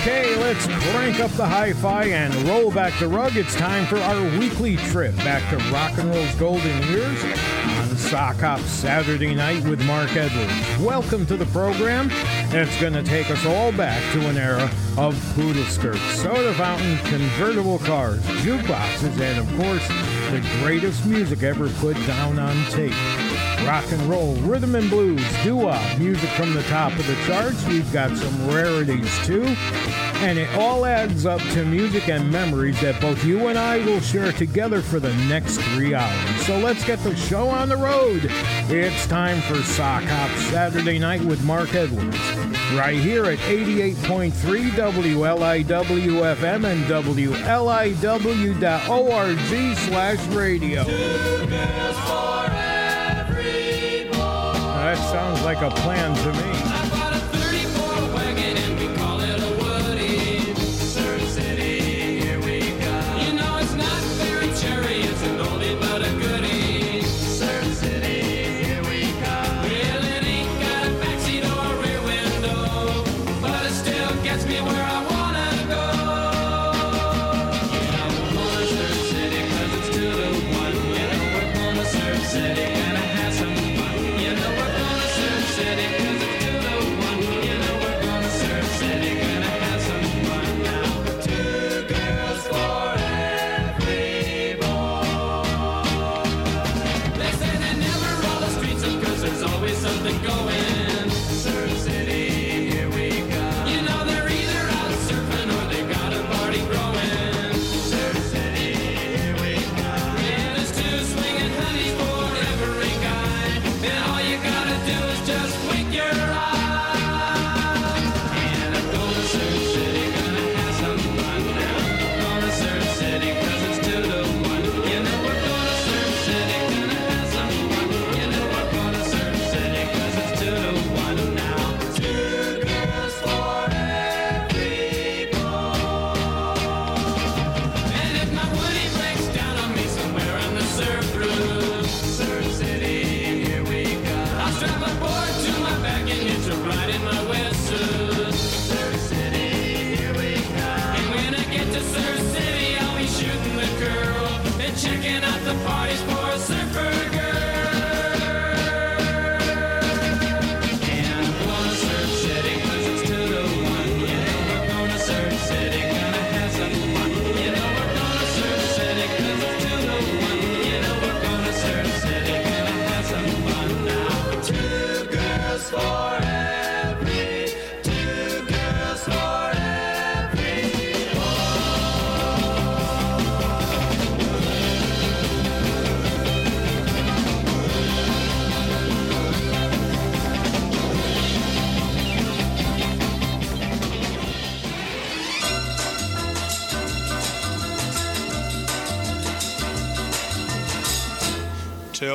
Okay, let's crank up the hi-fi and roll back the rug. It's time for our weekly trip back to rock and roll's golden years on Sock Hop Saturday night with Mark Edwards. Welcome to the program. It's going to take us all back to an era of poodle skirts, soda fountain, convertible cars, jukeboxes, and of course, the greatest music ever put down on tape. Rock and roll, rhythm and blues, doo-wop, music from the top of the charts. We've got some rarities too. And it all adds up to music and memories that both you and I will share together for the next three hours. So let's get the show on the road. It's time for Sock Hop Saturday Night with Mark Edwards. Right here at 88.3 WLIW-FM and WLIW.org slash radio. Sounds like a plan to me.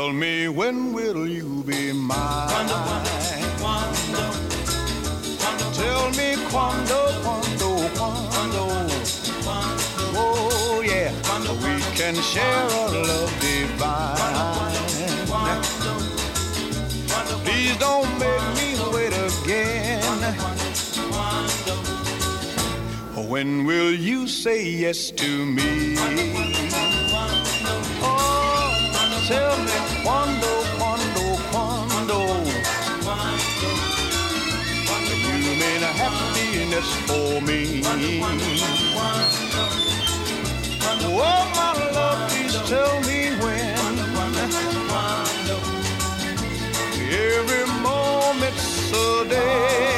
Tell me when will you be mine? Tell me quando, quando, quando. Oh yeah, we can share a love divine. Please don't make me wait again. When will you say yes to me? Tell me quando, quando, quando. You mean happiness for me. Oh, my love, please tell me when. Every moment's a day.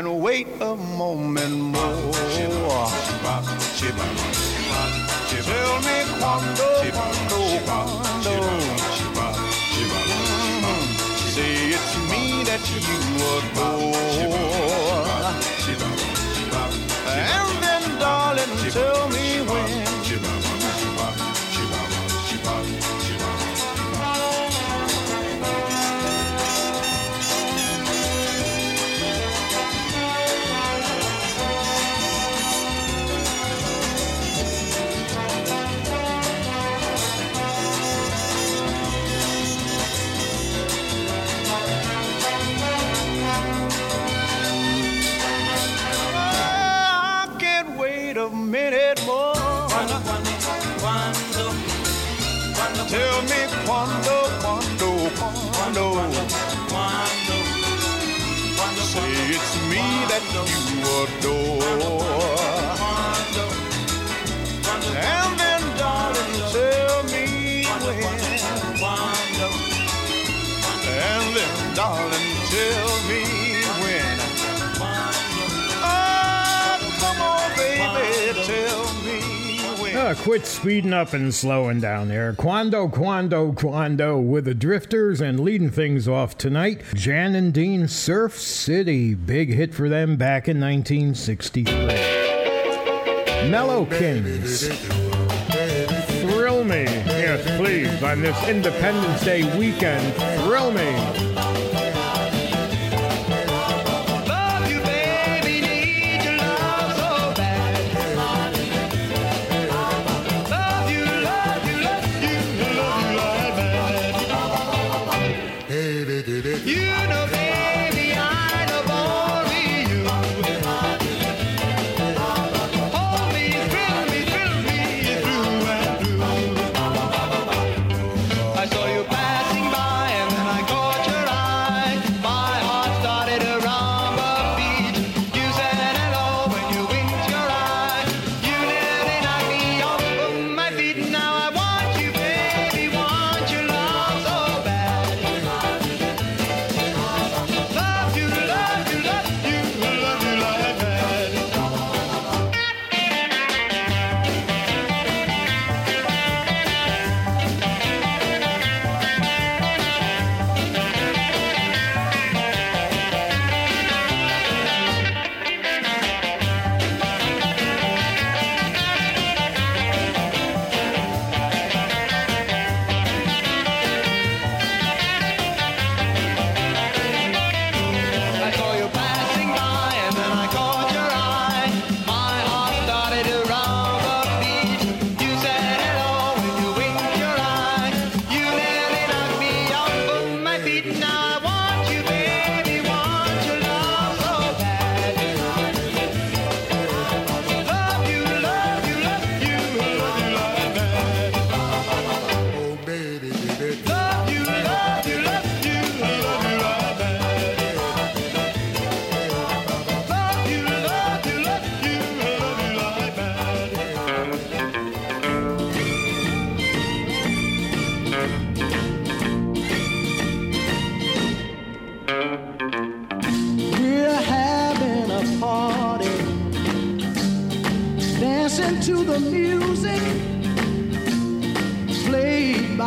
Can wait a moment more. Tell me quando, quando, mm-hmm. quando. Say it's me that you adore. Darling, tell me when. Oh, come on, baby, tell me when. Uh, quit speeding up and slowing down there. Quando, quando, quando with the Drifters and leading things off tonight. Jan and Dean Surf City. Big hit for them back in 1963. Mellow Kings. Thrill me. Yes, please. On this Independence Day weekend, thrill me.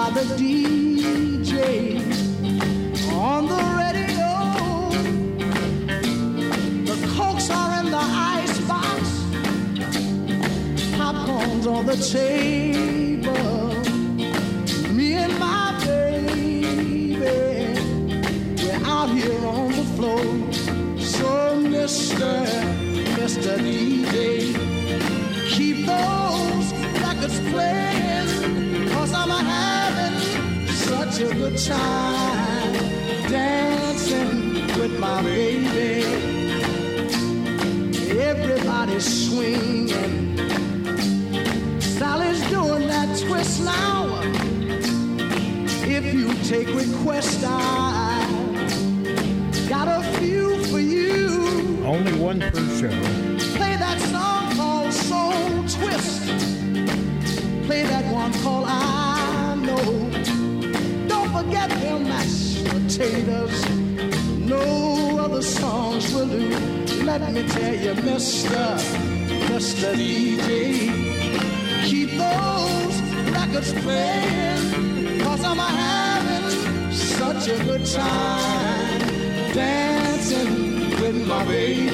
By the DJ on the radio. The cokes are in the icebox, popcorn's on the table. Me and my baby, we're out here on the floor. So, Mr. Mr. DJ, keep those records playing, such a good time dancing with my baby. Everybody's swinging. Sally's doing that twist now. If you take requests, I got a few for you. Only one per show. Play that song called Soul Twist. Play that one called I Know. Don't them mashed potatoes. No other songs will do. Let me tell you, Mr. Mr. DJ, keep those records playing. Cause I'm having such a good time dancing with my baby.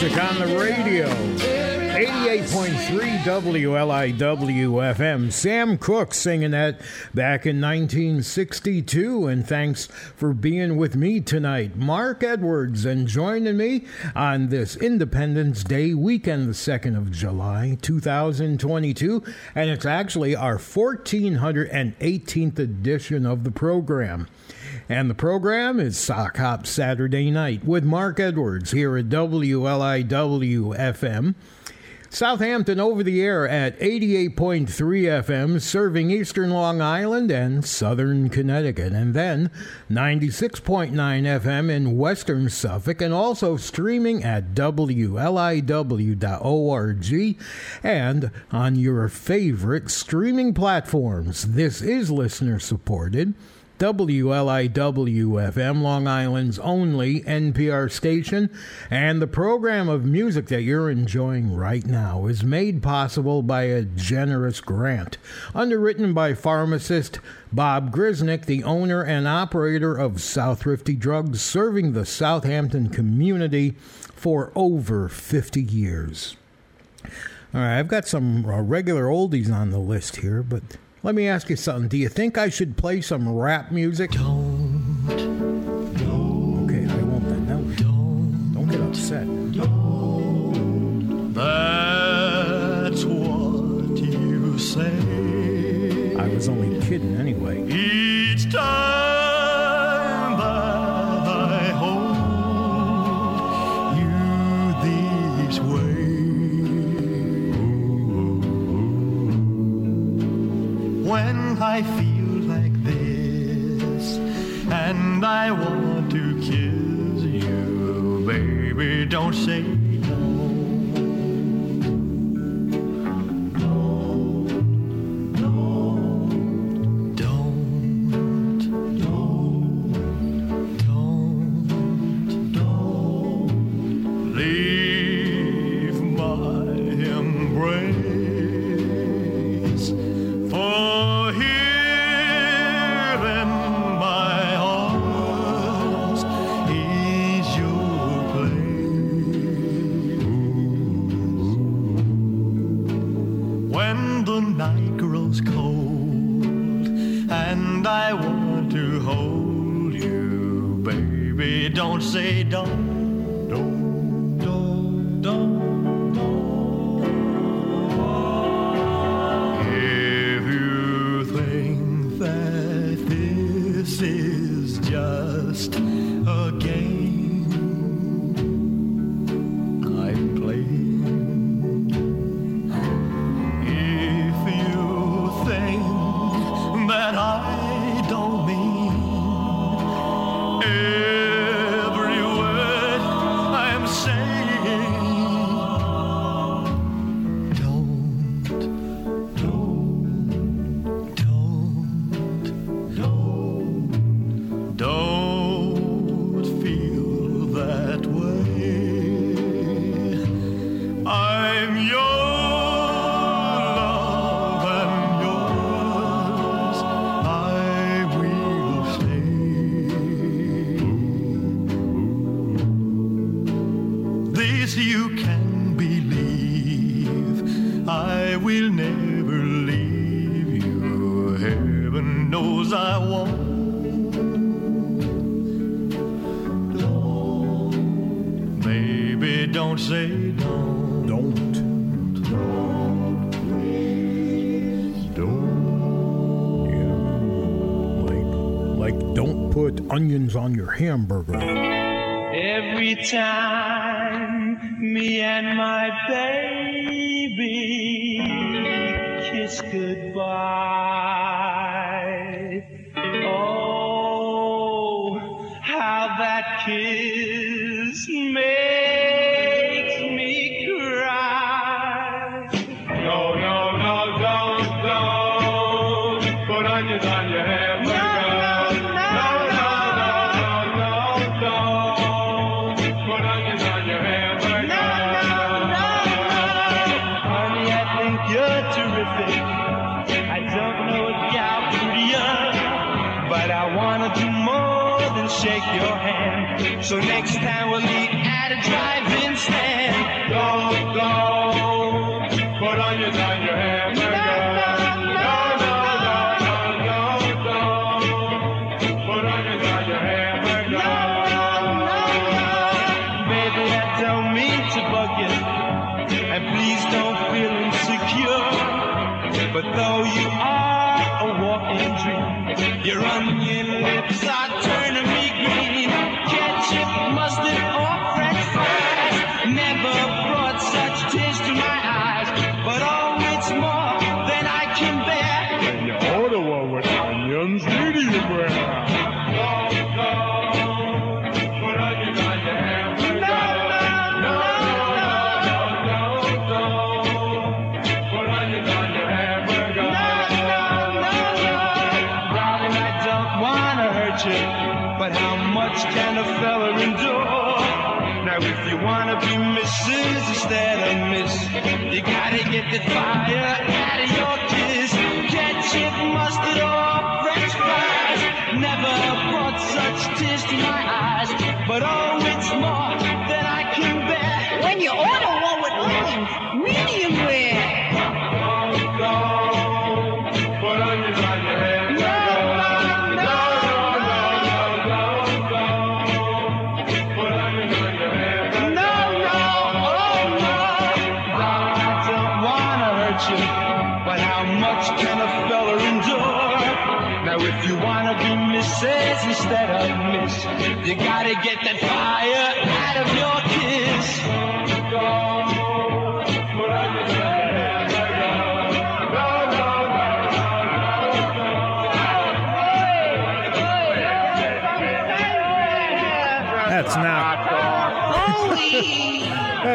Music on the radio. 88.3 WLIW FM. Sam Cooke singing that back in 1962. And thanks for being with me tonight. Mark Edwards and joining me on this Independence Day weekend, the 2nd of July, 2022. And it's actually our 1418th edition of the program. And the program is Sock Hop Saturday Night with Mark Edwards here at WLIW FM. Southampton over the air at 88.3 FM, serving eastern Long Island and southern Connecticut, and then 96.9 FM in western Suffolk, and also streaming at WLIW.org and on your favorite streaming platforms. This is listener supported. WLIW FM, Long Island's only NPR station, and the program of music that you're enjoying right now is made possible by a generous grant underwritten by pharmacist Bob Grisnick, the owner and operator of South Thrifty Drugs, serving the Southampton community for over 50 years. All right, I've got some uh, regular oldies on the list here, but let me ask you something. Do you think I should play some rap music? Don't. Okay, I won't then. No. Don't. Don't get upset. That's what you say. I was only kidding anyway. I feel like this. And I want to kiss you, baby, don't say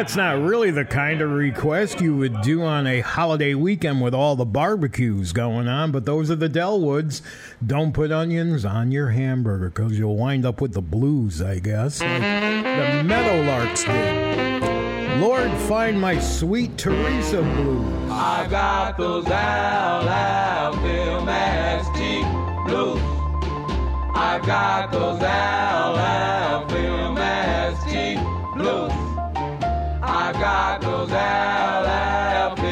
that's not really the kind of request you would do on a holiday weekend with all the barbecues going on, but those are the Delwoods. Don't put onions on your hamburger because you'll wind up with the blues, I guess. Like the Meadowlarks did. Lord, find my sweet Teresa blues. I got those Alabama cheek blues. I got those Alabama God knows Alabama.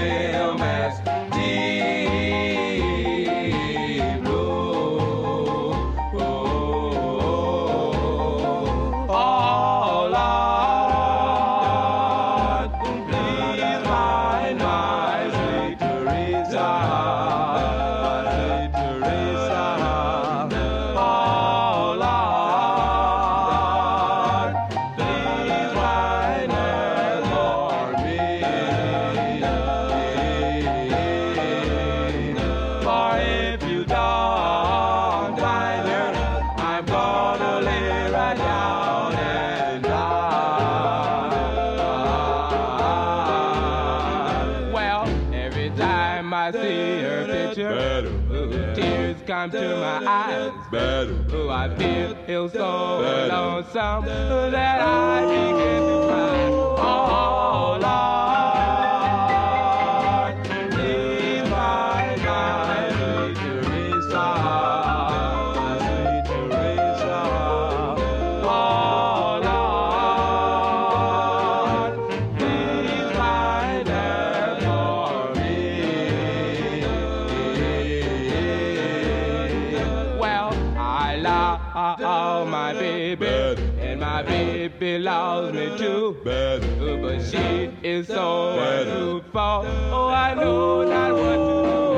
sound that I oh, my baby. And my baby loves me too. Oh, but she is so beautiful. Oh, I know not what to do.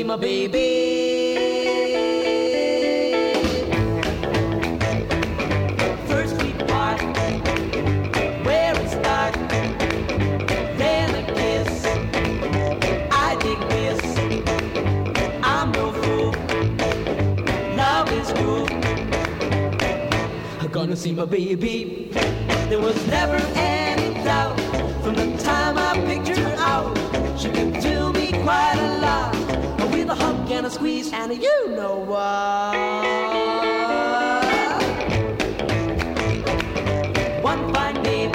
See my baby. First we part, then a kiss. I dig this. I'm fool. Love is. I'm gonna see my baby. There was never any doubt from the time I picked her out. She could do me quite a lot a hug and a squeeze, and you know what? One fine day,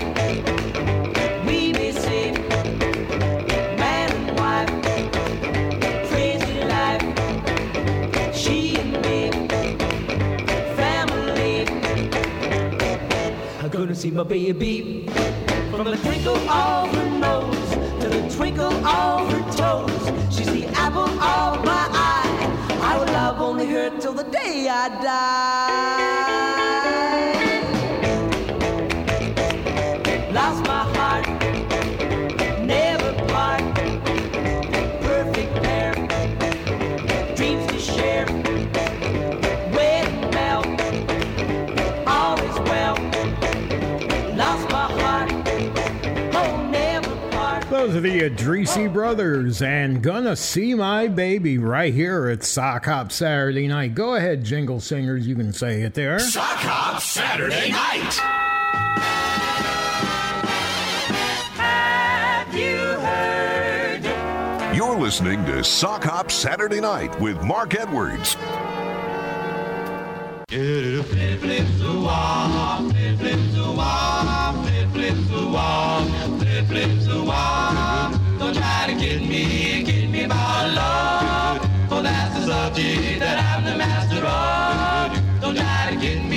we may say, man and wife, crazy life. She and me, family. I'm gonna see my baby from the twinkle of her nose to the twinkle of day I die. Part. Those the Addrisi brothers and Gonna See My Baby right here at Sock Hop Saturday night. Go ahead, jingle singers, you can say it there. Sock Hop Saturday night. Have you heard? You're listening to Sock Hop Saturday Night with Mark Edwards. Don't try to get me, get me by love. For that's the subject that I'm the master of. Don't try to get me,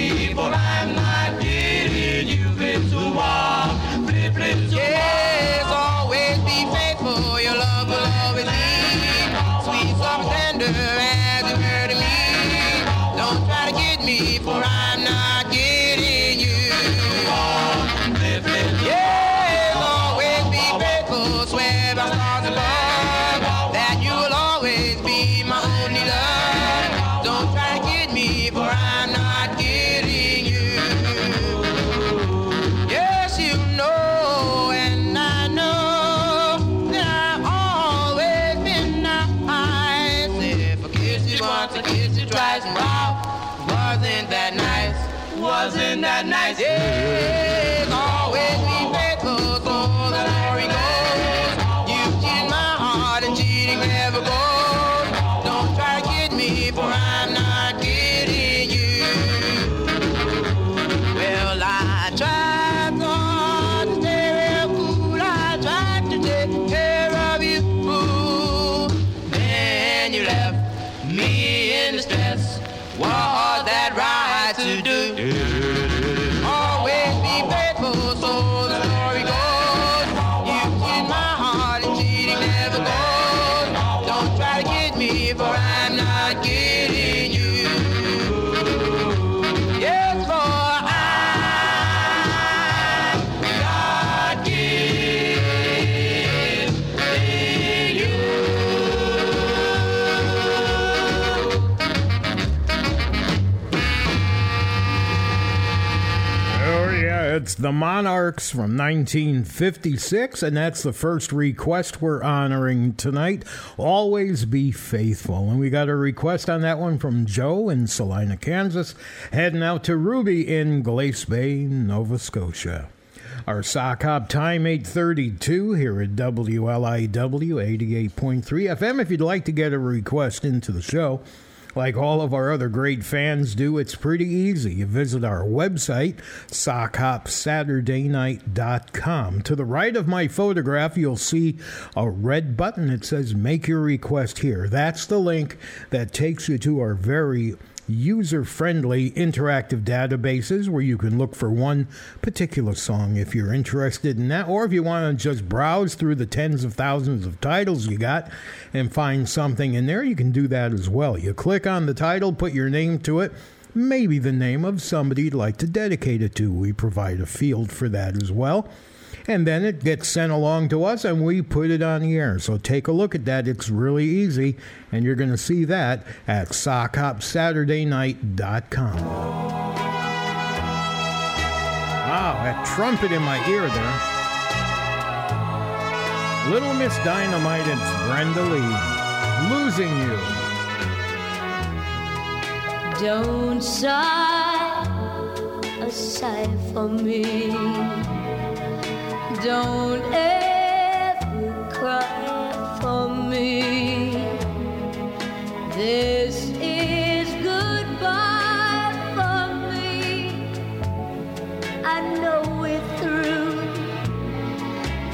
It's the Monarchs from 1956, and that's the first request we're honoring tonight. Always be faithful. And we got a request on that one from Joe in Salina, Kansas, heading out to Ruby in Glace Bay, Nova Scotia. Our sock hop time 832 here at WLIW 88.3 FM. If you'd like to get a request into the show, like all of our other great fans do, it's pretty easy. You visit our website, sockhopsaturdaynight.com. To the right of my photograph, you'll see a red button that says Make Your Request Here. That's the link that takes you to our very user friendly interactive databases where you can look for one particular song if you're interested in that, or if you want to just browse through the tens of thousands of titles you got and find something in there, you can do that as well. You click on the title, put your name to it. Maybe the name of somebody you'd like to dedicate it to. We provide a field for that as well and then it gets sent along to us and we put it on the air. So take a look at that. It's really easy, and you're going to see that at sockhopsaturdaynight.com. Wow, that trumpet in my ear there. Little Miss Dynamite, it's Brenda Lee. Losing you. Don't sigh a sigh for me. Don't ever cry for me. This is goodbye for me. I know we're through.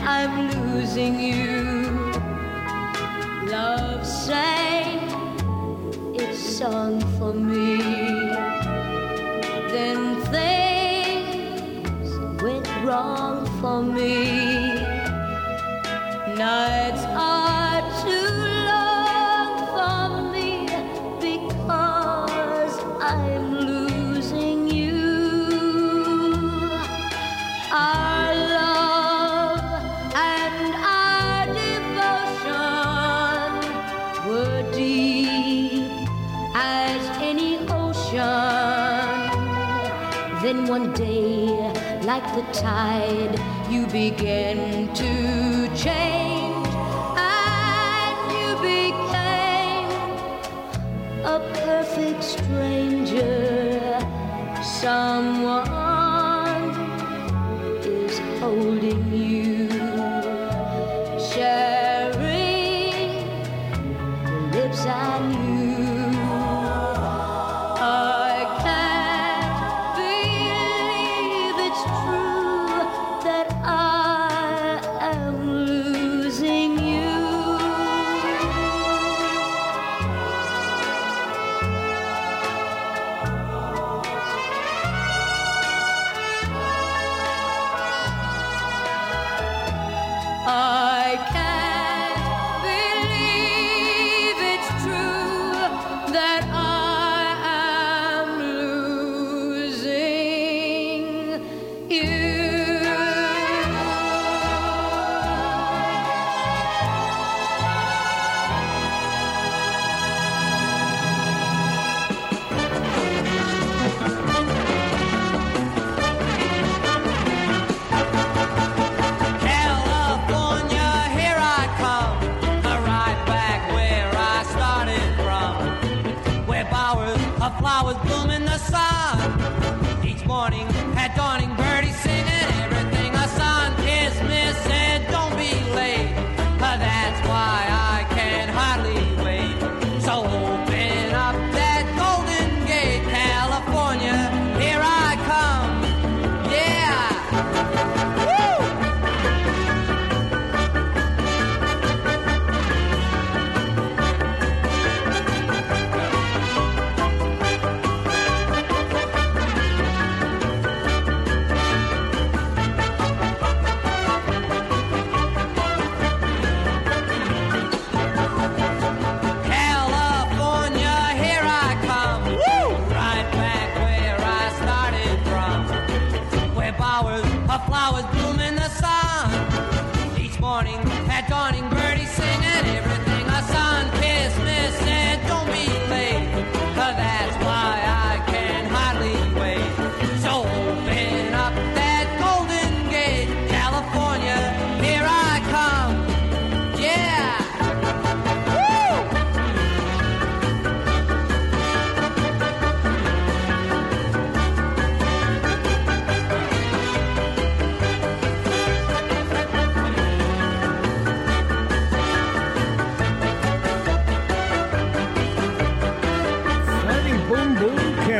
I'm losing you. Love sang its song for me. Then things went wrong for me. Nights are too long for me because I'm losing you. Our love and our devotion were deep as any ocean. Then one day, like the tide, began to change, and you became a perfect stranger. Someone is holding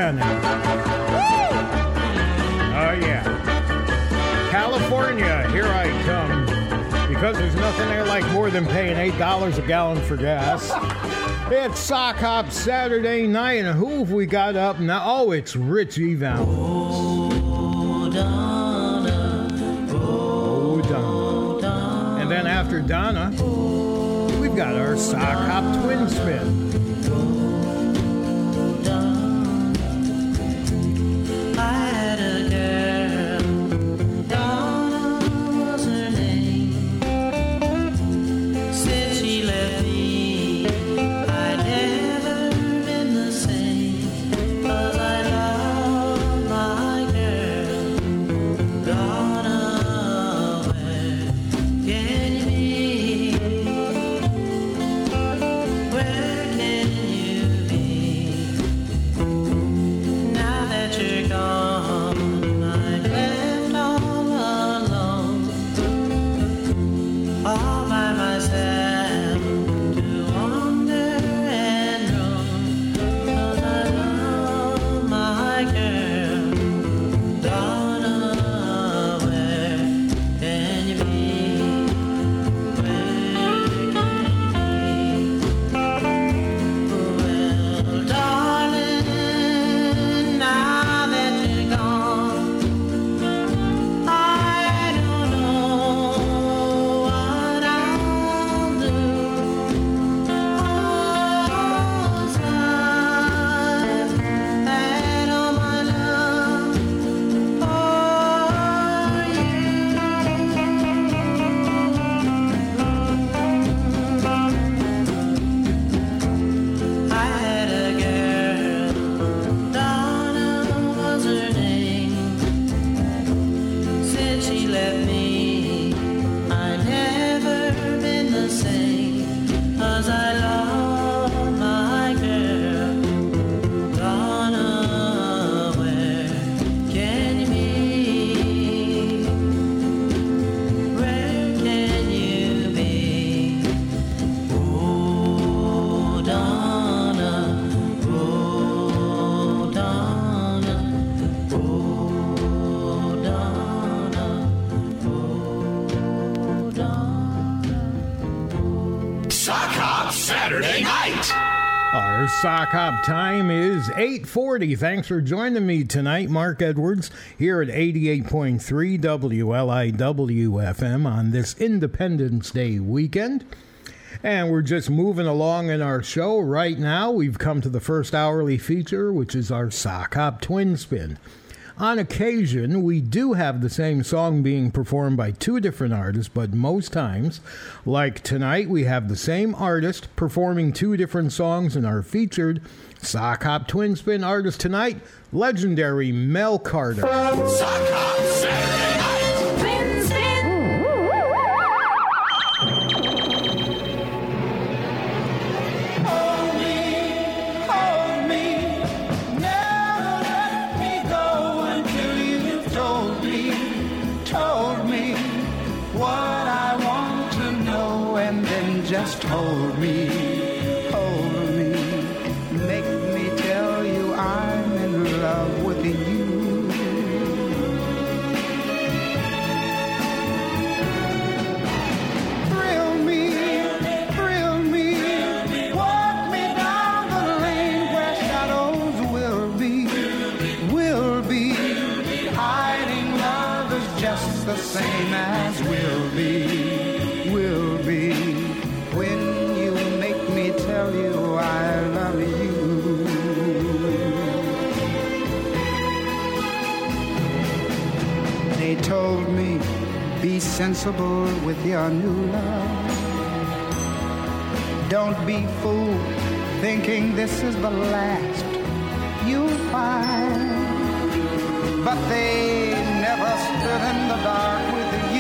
Shannon. Oh, yeah. California, here I come. Because there's nothing I like more than paying $8 a gallon for gas. It's Sock Hop Saturday night, and who have we got up now? Oh, it's Ritchie Valens. Oh, Donna. And then after Donna, we've got our Sock Hop Twin Spin. Sock hop time is 8:40. Thanks for joining me tonight, Mark Edwards, here at 88.3 WLIW FM on this Independence Day weekend. And we're just moving along in our show right now. We've come to the first hourly feature, which is our sock hop twin spin. On occasion, we do have the same song being performed by two different artists, but most times, like tonight, we have the same artist performing two different songs and are featured Sock Hop Twin Spin artist tonight, legendary Mel Carter. Sock Hop Saturday sensible with your new love. Don't be fooled thinking this is the last you'll find. But they never stood in the dark with you.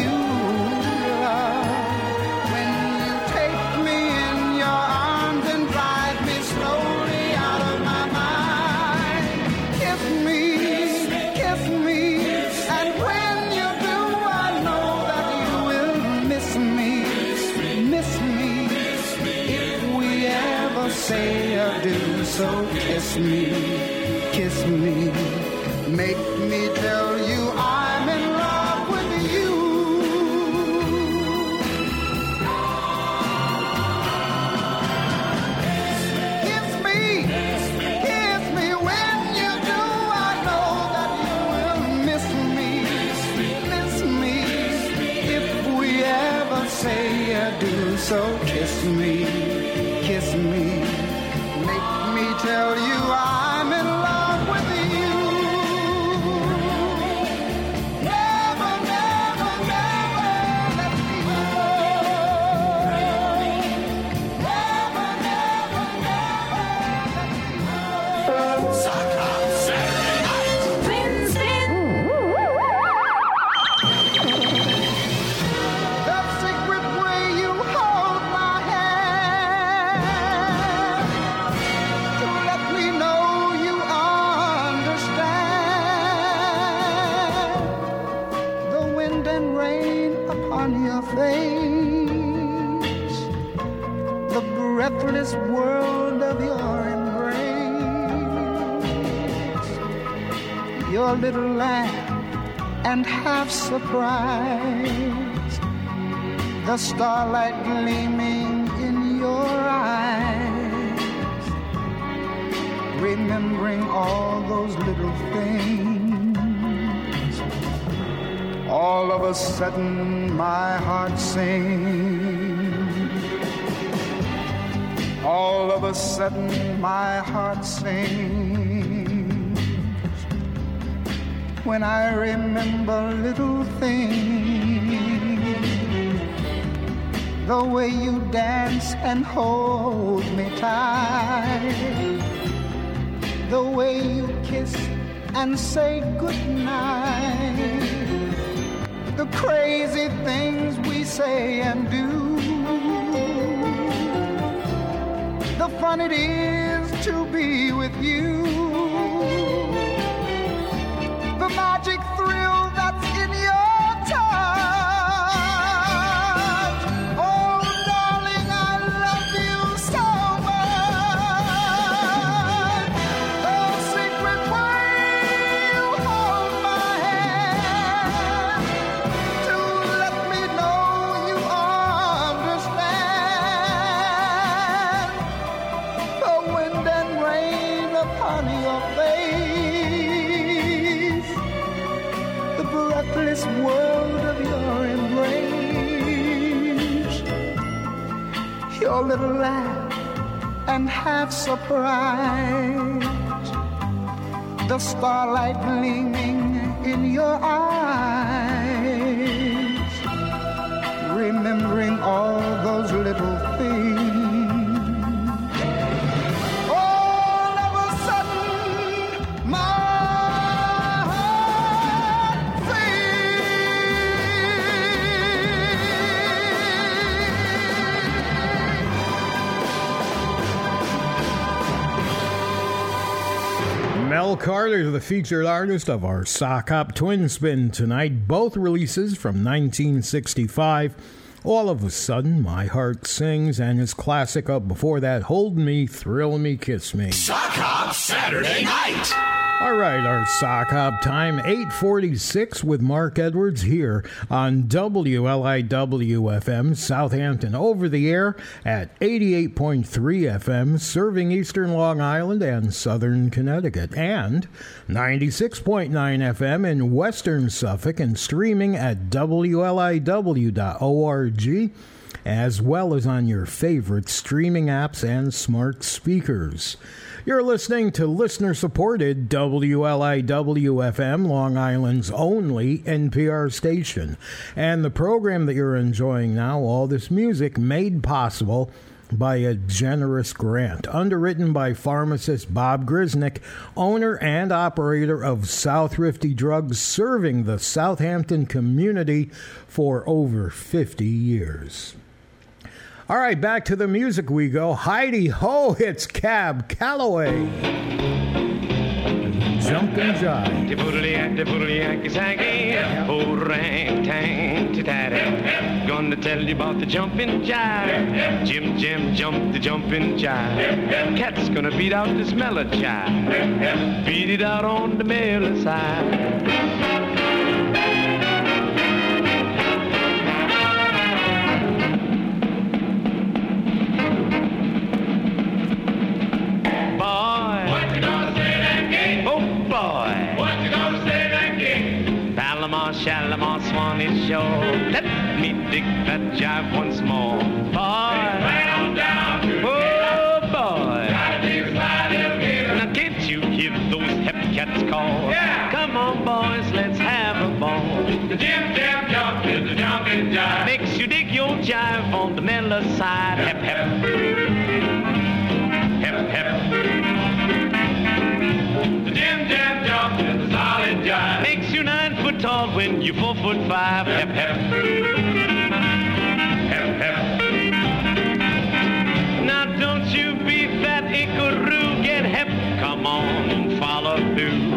So kiss me, kiss me, make me tell you I'm in love with you. Kiss me, kiss me when you do. I know that you will miss me, miss me. If we ever say adieu, so kiss me, kiss me, me tell you I'm your little laugh and half surprise, the starlight gleaming in your eyes, remembering all those little things. All of a sudden, my heart sings. All of a sudden, my heart sings when I remember little things. The way you dance and hold me tight. The way you kiss and say goodnight. The crazy things we say and do. The fun it is to be with you little laugh and half surprise, the starlight gleaming in your eyes, remembering all those little Mel Carter, the featured artist of our Sock Hop Twin Spin tonight. Both releases from 1965. All of a sudden, My Heart Sings, and his classic up before that, Hold Me, Thrill Me, Kiss Me. Sock Hop Saturday night. All right, our sock hop time, 846 with Mark Edwards here on WLIW-FM, Southampton, over the air at 88.3 FM, serving eastern Long Island and southern Connecticut, and 96.9 FM in western Suffolk, and streaming at WLIW.org as well as on your favorite streaming apps and smart speakers. You're listening to listener supported WLIW FM, Long Island's only NPR station. And the program that you're enjoying now, all this music made possible by a generous grant underwritten by pharmacist Bob Grisnick, owner and operator of South Rifty Drugs, serving the Southampton community for over 50 years. All right, back to the music we go. Hi-de-ho, it's Cab Calloway. jump and jive. The the. Gonna tell you about the jumping jive. Jim Jim jump the jumping jive. Cat's gonna beat out this mellow jive. Beat it out on the mellow side. Shore. Let me dig that jive once more. Boy. Right on down to Oh boy. Now can't you hear those hep cats call? Yeah. Come on boys, let's have a ball. The jim jam jump is the jumping jive. Makes you dig your jive on the mellow side. Hep. Hep you four foot five. Hep hep. Hep hep. Now don't you be that inkaroo, get hep. Come on, follow through.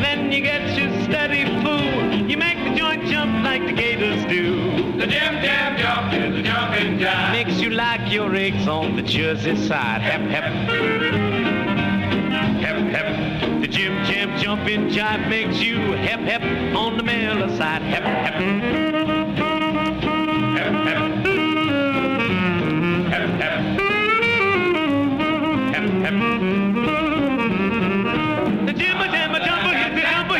Then you get your steady fool. You make the joint jump like the gators do. The jam jam jump is a jumping jive. Makes you like your eggs on the Jersey side. Hep. Hep jumping jive makes you hep hep on the mellow side. Hep hep. Hep hep. Hep hep. Hep. The jimma jamma jumper hit the jumper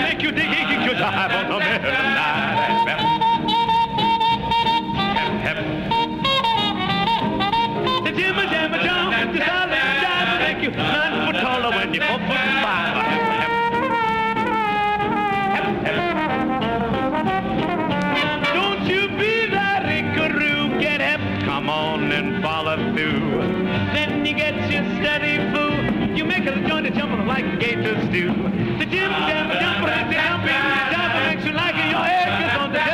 make you dig your jive do. The jam jumper is the jumping jumper makes you like it. Your head is on the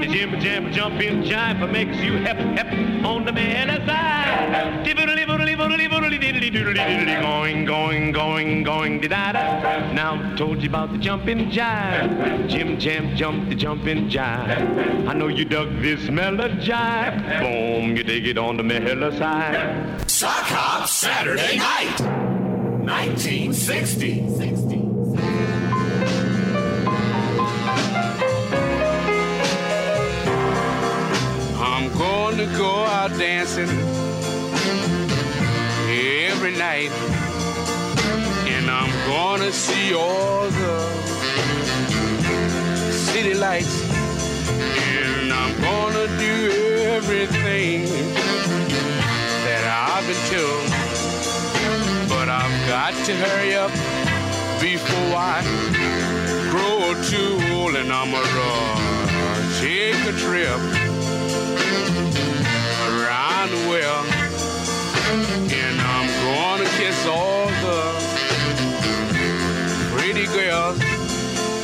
The jim jam jumping jive makes you hep hep on the mellow side. Diddly doodly diddly going going going going da da. Now told you about the jumping jive. Jim jam jump the jumping jive. I know you dug this mellow jive. Boom, you dig it on the mellow side. Sock Hop Saturday Night, 1960. I'm going to go out dancing every night. And I'm to see all the city lights. And I'm to do everything that I've been told. But I've got to hurry up before I grow too old and I'm to take a trip around the world. And I'm gonna kiss all the pretty girls.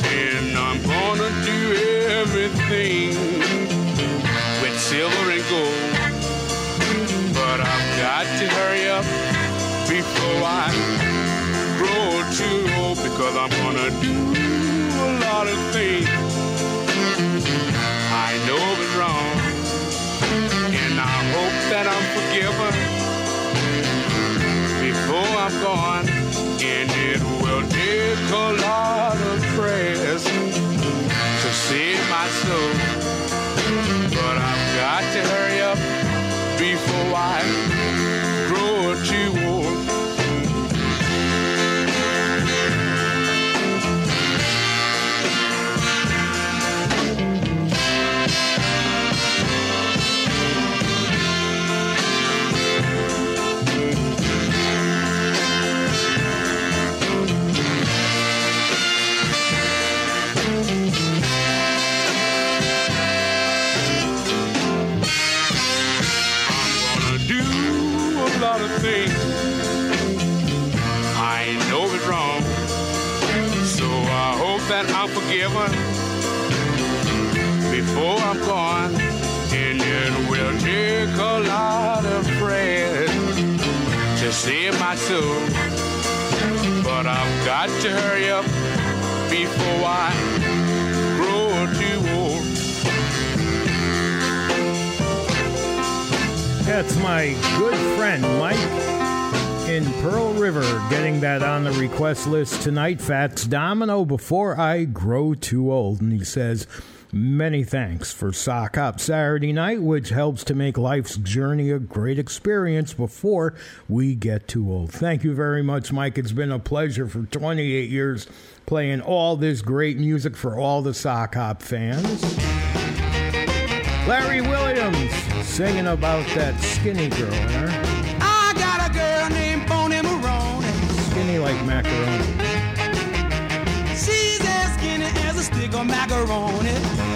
And I'm gonna do everything with silver and gold. But I've got to hurry up before I grow too old because I'm gonna do a lot of things And it will take a lot of prayers to save my soul. But I've got to hurry up before I I'm before I'm gone. And it will take a lot of prayers to my soul. But I've got to hurry up before I grow too old. That's my good friend Mike in Pearl River getting that on the request list tonight. Fats Domino before I grow too old. And he says, Many thanks for Sock Hop Saturday night, which helps to make life's journey a great experience before we get too old. Thank you very much, Mike. It's been a pleasure for 28 years playing all this great music for all the Sock Hop fans. Larry Williams singing about that skinny girl there. Like macaroni. She's as skinny as a stick of macaroni.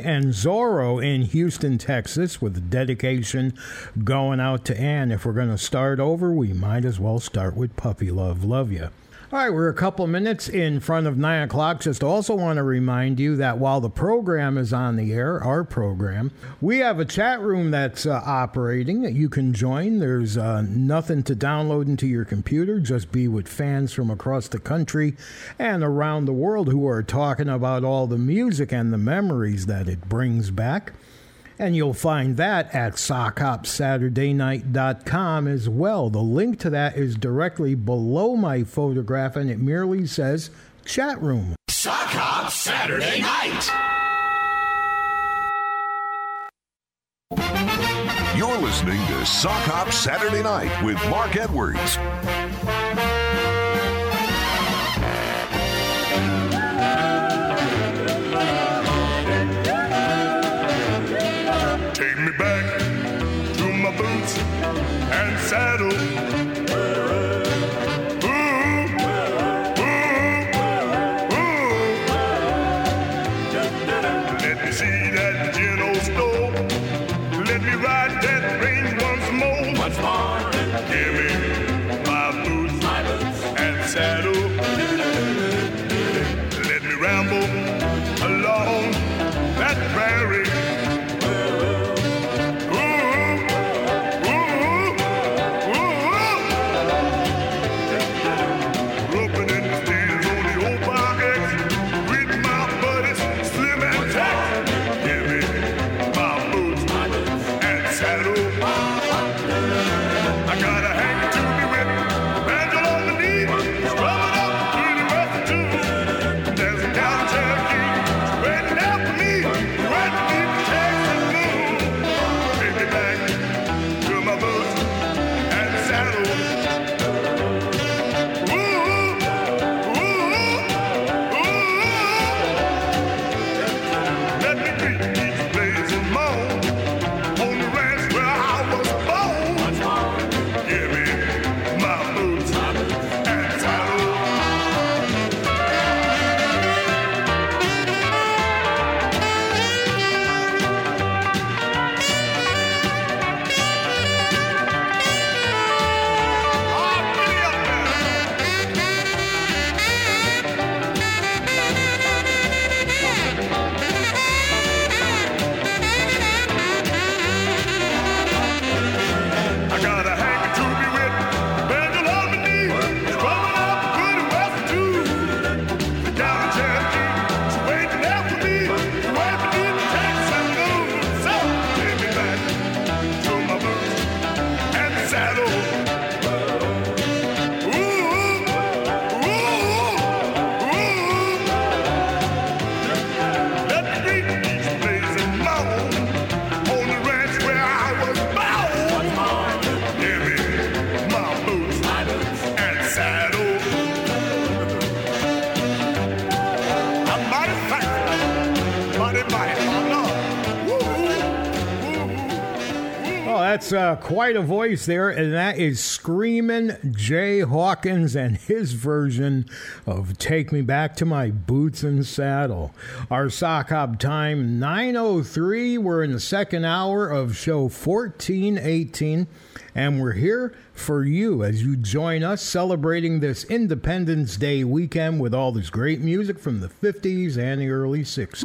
And Zorro in Houston, Texas, with dedication going out to Ann. If we're going to start over, we might as well start with Puppy Love. Love you. All right, we're a couple minutes in front of nine o'clock. Just also want to remind you that while the program is on the air, our program, we have a chat room that's uh, operating that you can join. There's uh, nothing to download into your computer. Just be with fans from across the country and around the world who are talking about all the music and the memories that it brings back. And you'll find that at SockHopSaturdayNight.com as well. The link to that is directly below my photograph, and it merely says chat room. Sock Hop Saturday Night. Listening to Sock Hop Saturday Night with Mark Edwards. Uh, quite a voice there, and that is Screaming Jay Hawkins and his version of Take Me Back to My Boots and Saddle. Our sock hop time 903. We're in the second hour of show 1418, and we're here for you as you join us celebrating this Independence Day weekend with all this great music from the 50s and the early 60s.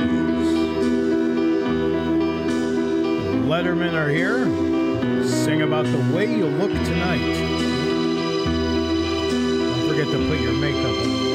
Lettermen are here. Sing about the way you look tonight. Don't forget to put your makeup on.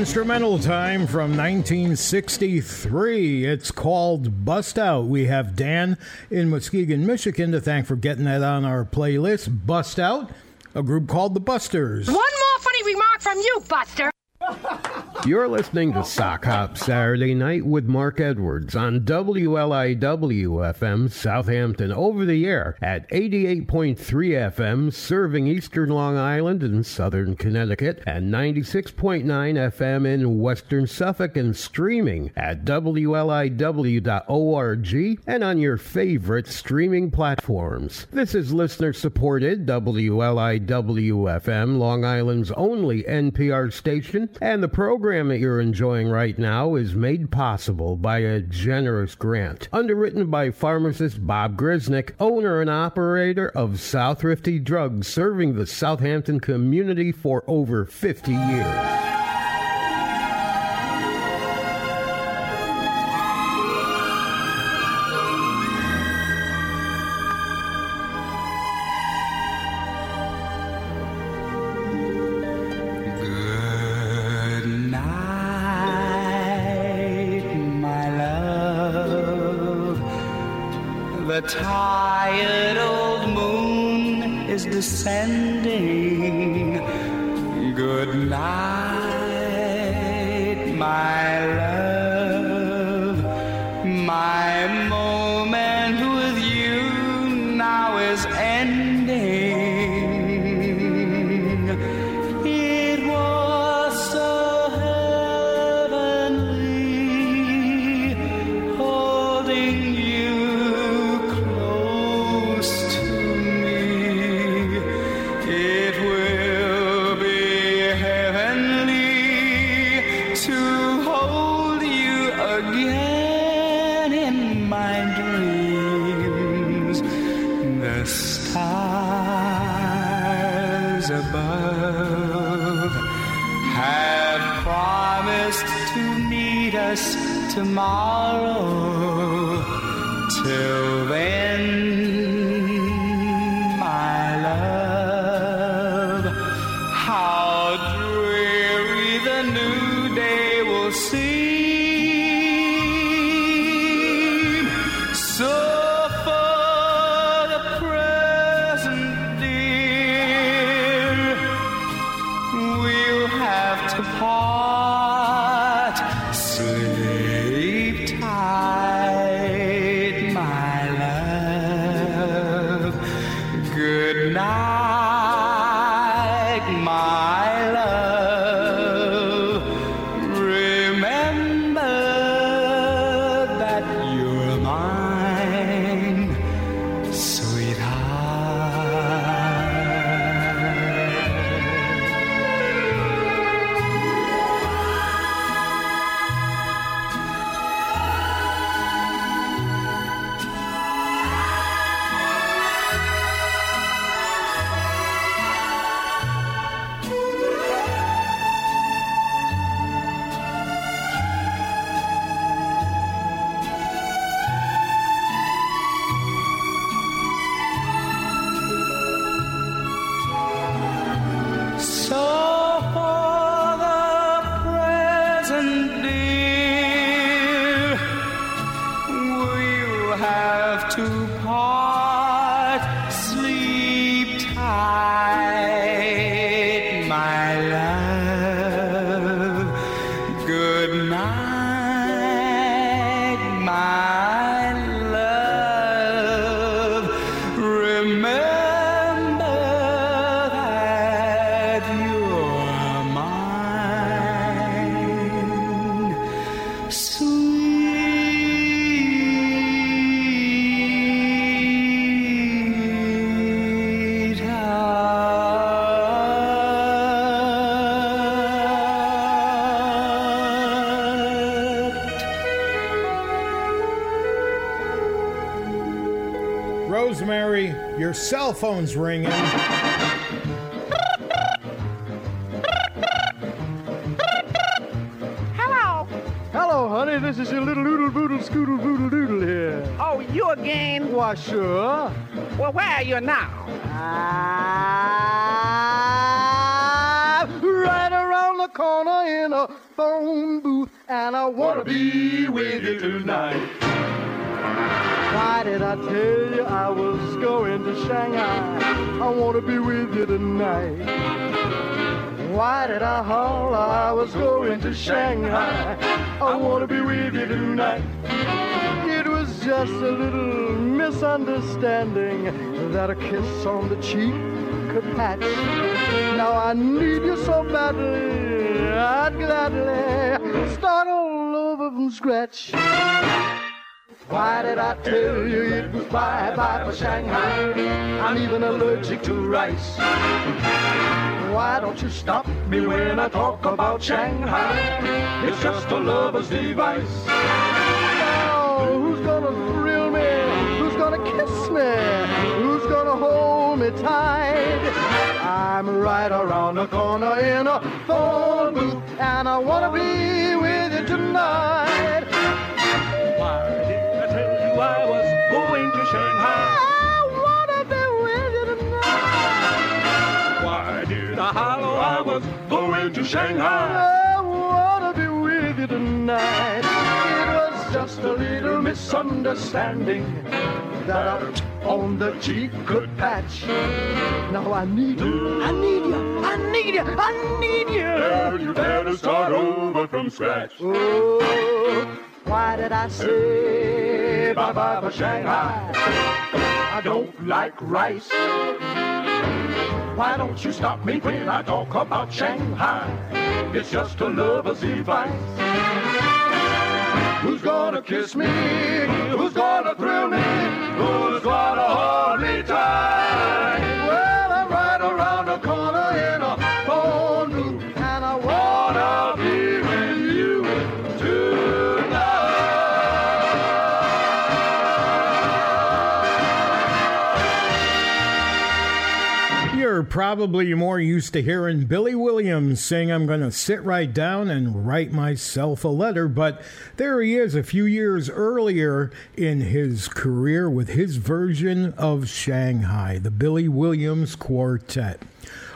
Instrumental time from 1963. It's called Bust Out. We have Dan in Muskegon, Michigan to thank for getting that on our playlist. Bust Out, a group called the Busters. One more funny remark from you, Buster. You're listening to Sock Hop Saturday Night with Mark Edwards on WLIW FM Southampton over the air at 88.3 FM serving eastern Long Island and southern Connecticut and 96.9 FM in western Suffolk and streaming at WLIW.org and on your favorite streaming platforms. This is listener supported WLIW FM, Long Island's only NPR station and the program that you're enjoying right now is made possible by a generous grant underwritten by pharmacist Bob Grisnick, owner and operator of South Rifty Drugs, serving the Southampton community for over 50 years. Cell phone's ringing. Hello. Hello, honey. This is your little oodle boodle scoodle boodle doodle here. Oh, you again? Why, sure. Well, where are you now? Right around the corner in a phone booth, and I wanna be with you tonight. Why did I tell you I was going to Shanghai? I wanna be with you tonight. Why did I holler I was going to Shanghai? I wanna be with you tonight. It was just a little misunderstanding that a kiss on the cheek could patch. Now I need you so badly, I'd gladly start all over from scratch. Why did I tell you it was bye-bye for Shanghai? I'm even allergic to rice. Why don't you stop me when I talk about Shanghai? It's just a lover's device. Now, who's gonna thrill me? Who's gonna kiss me? Who's gonna hold me tight? I'm right around the corner in a phone booth, and I wanna be with you tonight. I tell you I was going to Shanghai? I wanna be with you tonight. Why did I holler I was going to Shanghai? I wanna be with you tonight. It was just a little misunderstanding that I on the cheek could patch. Now I need you, I need you, I need you, I need you. Girl, you better start over from scratch. Oh, why did I say bye-bye for Shanghai? I don't like rice. Why don't you stop me when I talk about Shanghai? It's just a lover's device. Who's gonna kiss me? Who's gonna thrill me? Who's gonna hold me probably more used to hearing Billy Williams saying, I'm going to sit right down and write myself a letter. But there he is a few years earlier in his career with his version of Shanghai, the Billy Williams Quartet.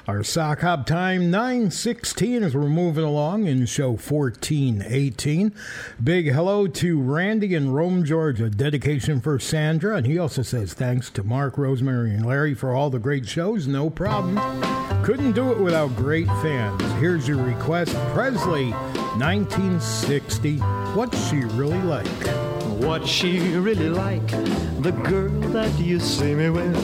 Our sock hop time 916 as we're moving along in show 1418. Big hello to Randy in Rome, Georgia. Dedication for Sandra. And he also says thanks to Mark, Rosemary, and Larry for all the great shows. No problem. Couldn't do it without great fans. Here's your request Presley, 1960. What's she really like? What she really like, the girl that you see me with.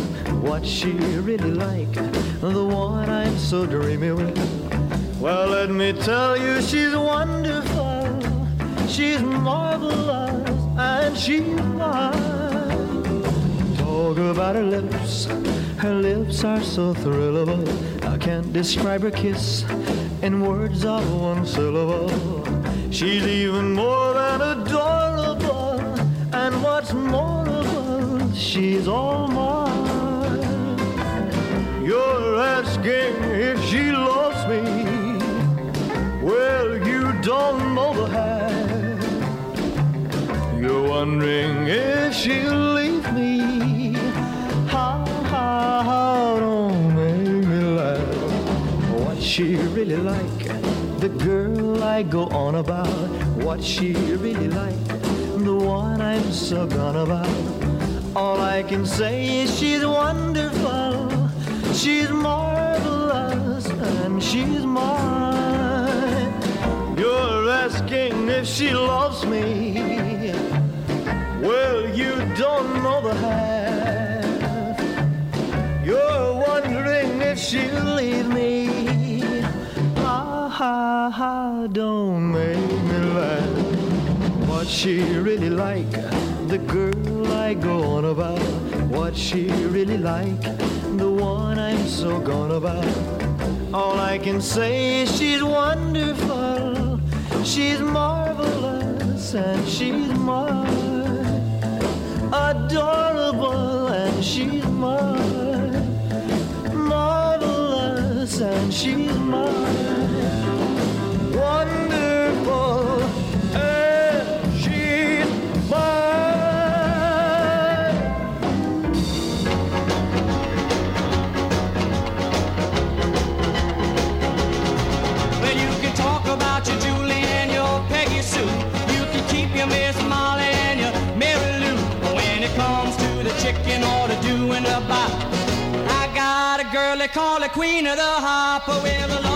What she really like, the one I'm so dreamy with. Well, let me tell you, she's wonderful, she's marvelous, and she's mine. Talk about her lips, her lips are so thrillable. I can't describe her kiss in words of one syllable. She's even more than adorable. And what's more she's all mine. You're asking if she loves me. Well, you don't know the half. You're wondering if she'll leave me. How, don't make me laugh. What she really like, the girl I go on about. What she really like the one I'm so gone about. All I can say is she's wonderful, she's marvelous, and she's mine. You're asking if she loves me. Well, you don't know the half. You're wondering if she'll leave me. Ha ha ha, don't make me laugh what she really like, the girl I go on about. What she really like, the one I'm so gone about. All I can say is she's wonderful, she's marvelous, and she's mine. Adorable, and she's mine. Marvelous, and she's mine. Wonderful. I got a girl they call the queen of the hop. Well,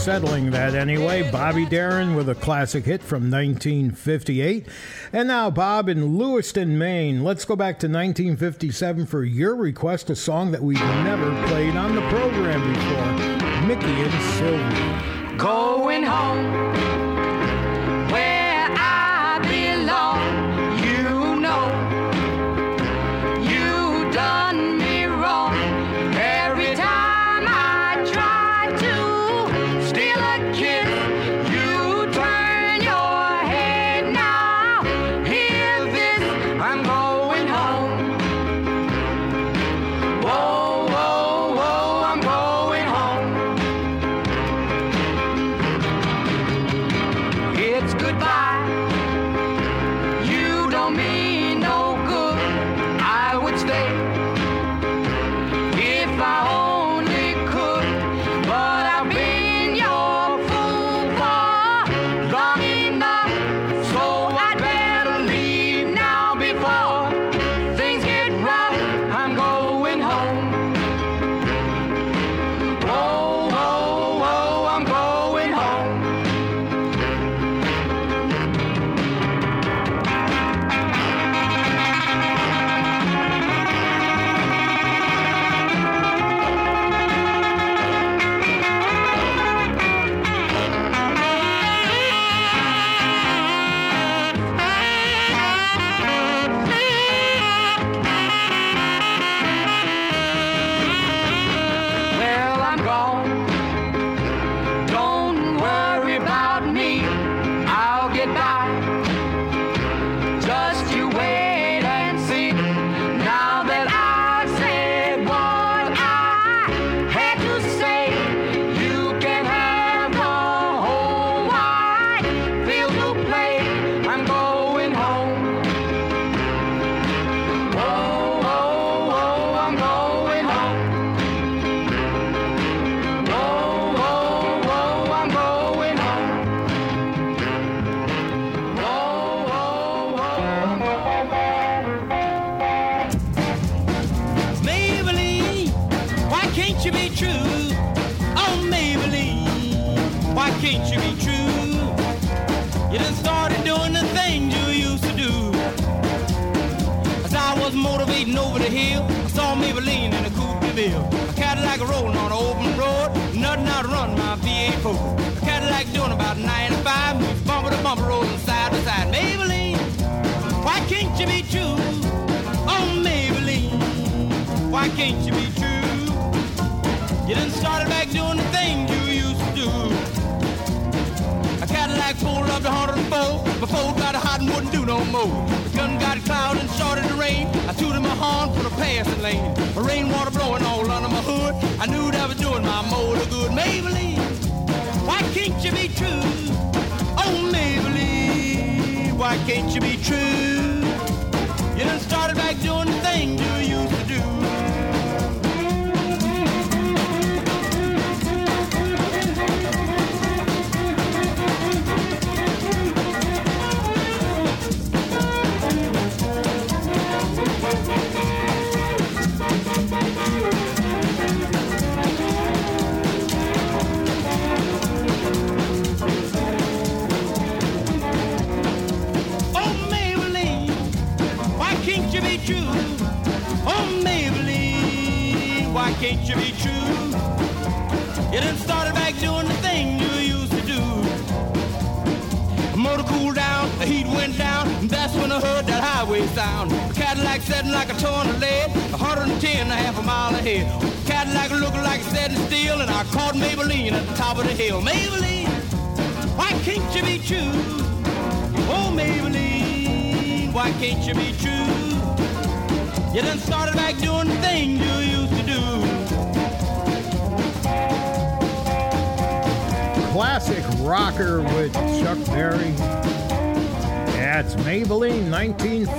settling that anyway. Bobby Darin with a classic hit from 1958. And now, Bob in Lewiston, Maine. Let's go back to 1957 for your request, a song that we've never played on the program before Mickey and Sylvia. Going home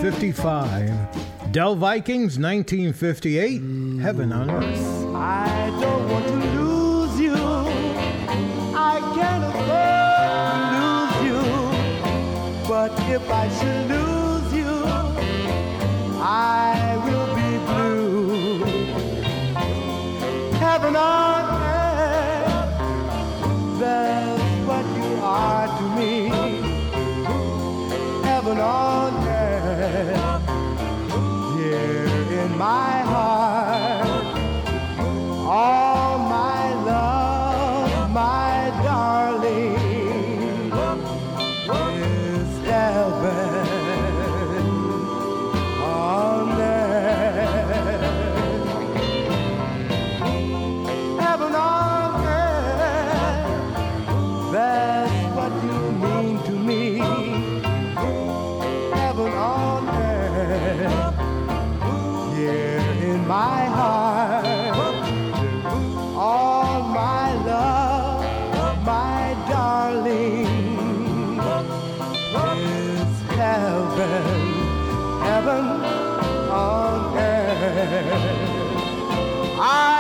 Fifty-five, Dell Vikings, 1958. Heaven on Earth. I don't want to lose you. I can't afford to lose you. But if I should lose you, I will be blue. Heaven on My I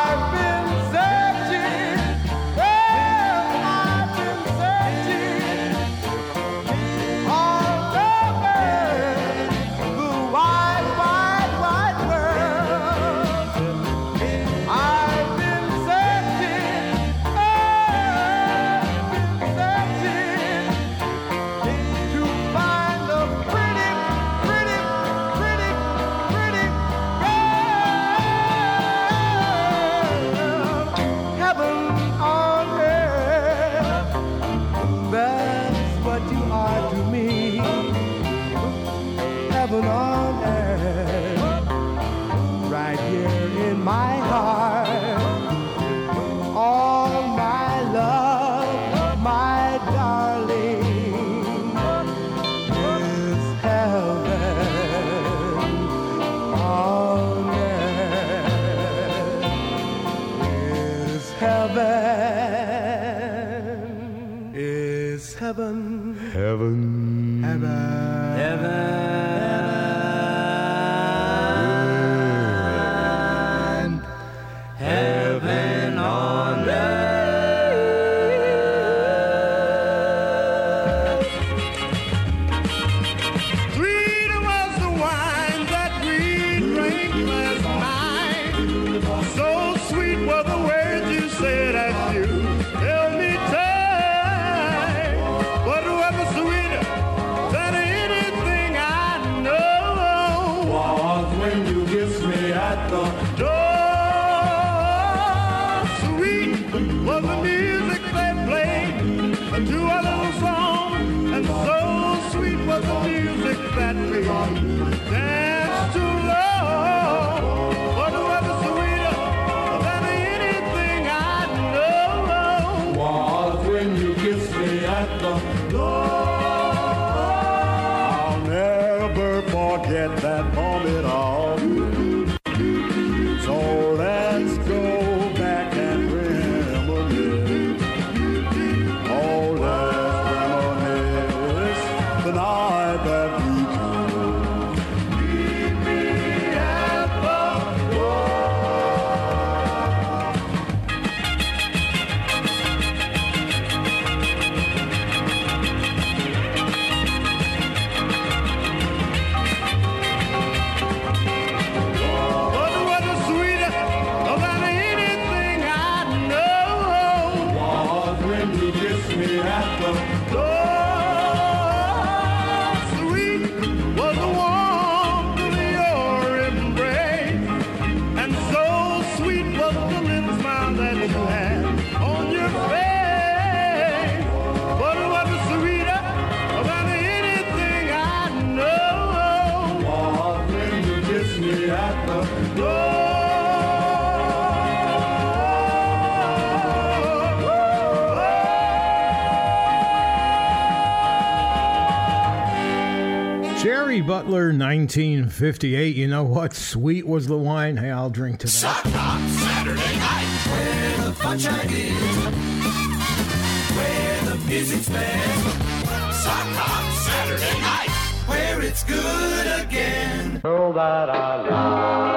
1958. You know what? Sweet was the wine. Hey, I'll drink to that. Sock Hop Saturday night. Where the sunshine is. Where the music's best. Sock Hop Saturday night. Where it's good again. Girl that I love, love,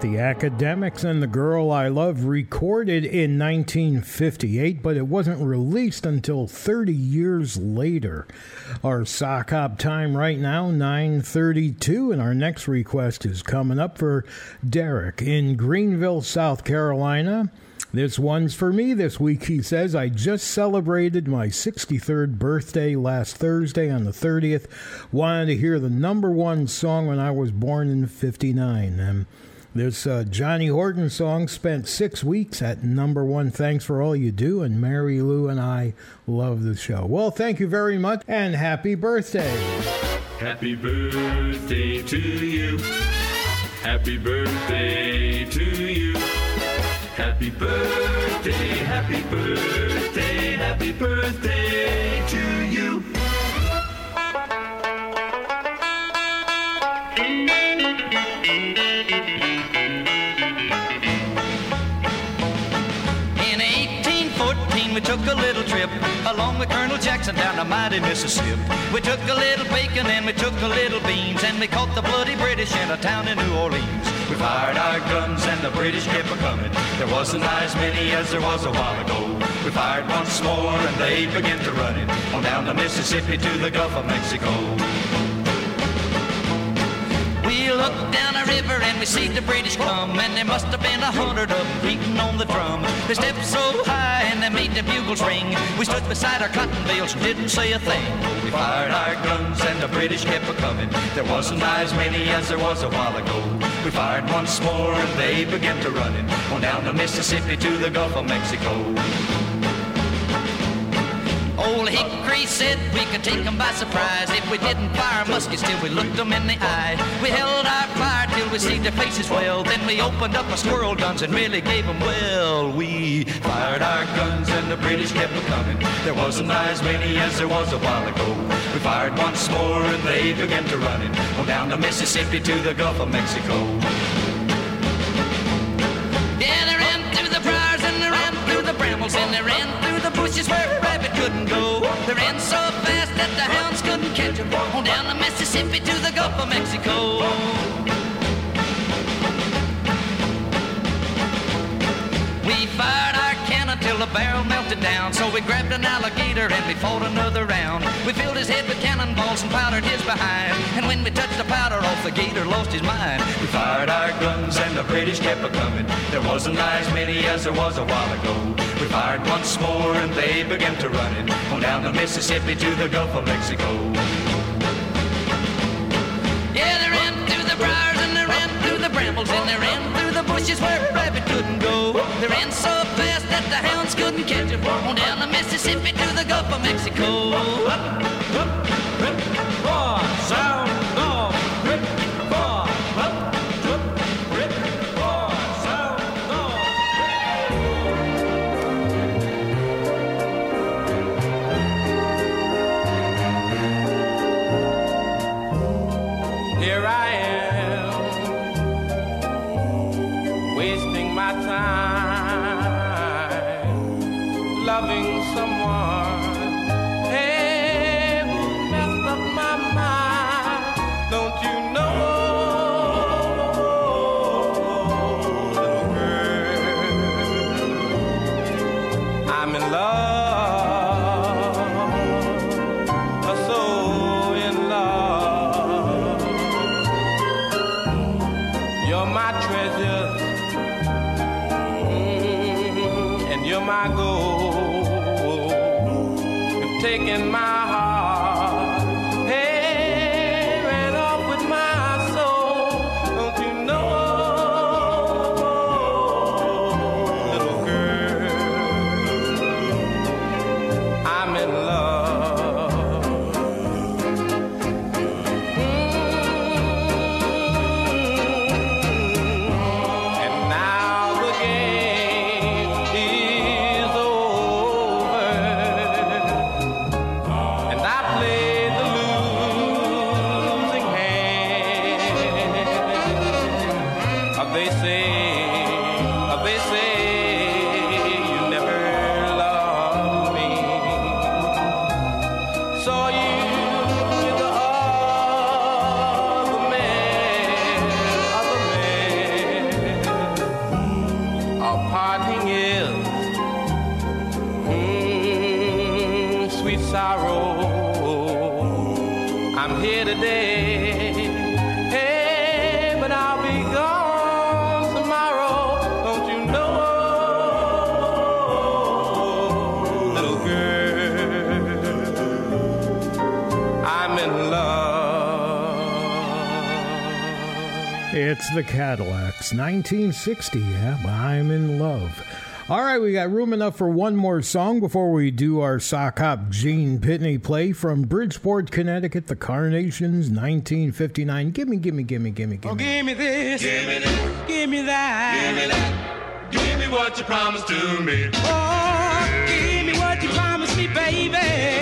Connecticut, the Academics and the Girl I Love recorded in 1958, but it wasn't released until 30 years later. Our sock hop time right now, 9:32, and our next request is coming up for Derek in Greenville, South Carolina. This one's for me this week, he says. I just celebrated my 63rd birthday last Thursday on the 30th. Wanted to hear the number one song when I was born in 59. And this uh, Johnny Horton song spent six weeks at number one. Thanks for all you do. And Mary Lou and I love the show. Well, thank you very much and happy birthday. Happy birthday to you. Happy birthday to you. Happy birthday, happy birthday, happy birthday we took a little trip along with Colonel Jackson down the mighty Mississippi. We took a little bacon and we took a little beans and we caught the bloody British in a town in New Orleans. We fired our guns and the British kept a coming. There wasn't as many as there was a while ago. We fired once more and they began to run it on down the Mississippi to the Gulf of Mexico. We down a river and we see the British come, and there must have been a hundred of them beating on the drum. They stepped so high and they made the bugles ring. We stood beside our cotton bales and didn't say a thing. We fired our guns and the British kept a coming. There wasn't as many as there was a while ago. We fired once more and they began to run it on down the Mississippi to the Gulf of Mexico. Old Hickory said we could take 'em by surprise if we didn't fire muskets till we looked 'em in the eye. We held our fire till we see their faces well. Then we opened up our squirrel guns and really gave 'em well. We fired our guns and the British kept a coming. There wasn't as many as there was a while ago. We fired once more and they began to run it on oh, down the Mississippi to the Gulf of Mexico. Yeah, they ran through the briars and they ran through the brambles and they ran through the bushes where couldn't go. They ran so fast that the hounds couldn't catch 'em. On down the Mississippi to the Gulf of Mexico. We fired till the barrel melted down. So we grabbed an alligator and we fought another round. We filled his head with cannonballs and powdered his behind. And when we touched the powder off, the gator lost his mind. We fired our guns and the British kept a coming. There wasn't as many as there was a while ago. We fired once more and they began to run it on down the Mississippi to the Gulf of Mexico. Yeah, they ran through the briars and they ran through the brambles and they ran through the bushes where a rabbit couldn't go. They ran so the hounds couldn't catch them. On down the Mississippi to the Gulf of Mexico. Up, up, rip, roar, sound, north, the Cadillacs, 1960. Yeah, I'm in love. All right, we got room enough for one more song before we do our sock hop Gene Pitney play from Bridgeport, Connecticut, the Carnations, 1959. Gimme, gimme, gimme, gimme, Oh, gimme. give me this. Give me this. Give me that. Give me that. Give me what you promised to me. Oh, give me what you promised me, baby.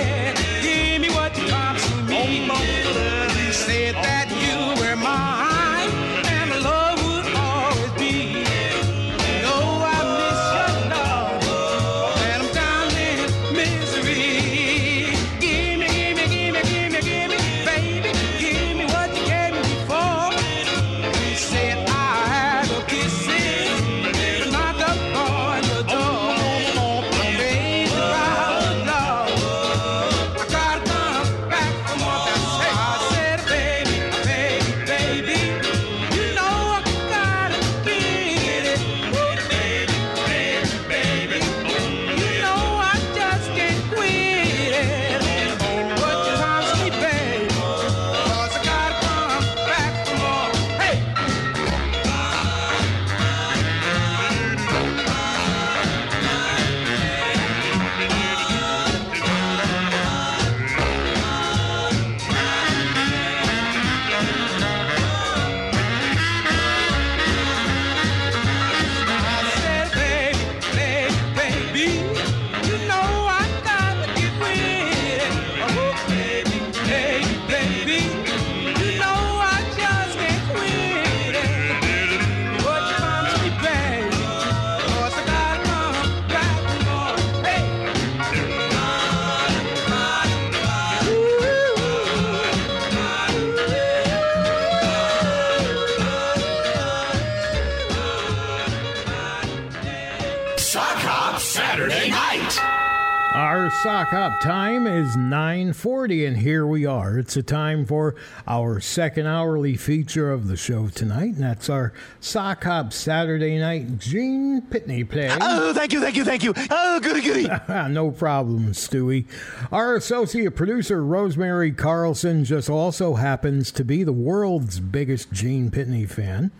Sock up. time is 9:40 and here we are. It's a time for our second hourly feature of the show tonight, and that's our sock hop Saturday night Gene Pitney play. Oh, thank you, thank you, thank you. Oh, goody goody. no problem, Stewie. Our associate producer Rosemary Carlson just also happens to be the world's biggest Gene Pitney fan.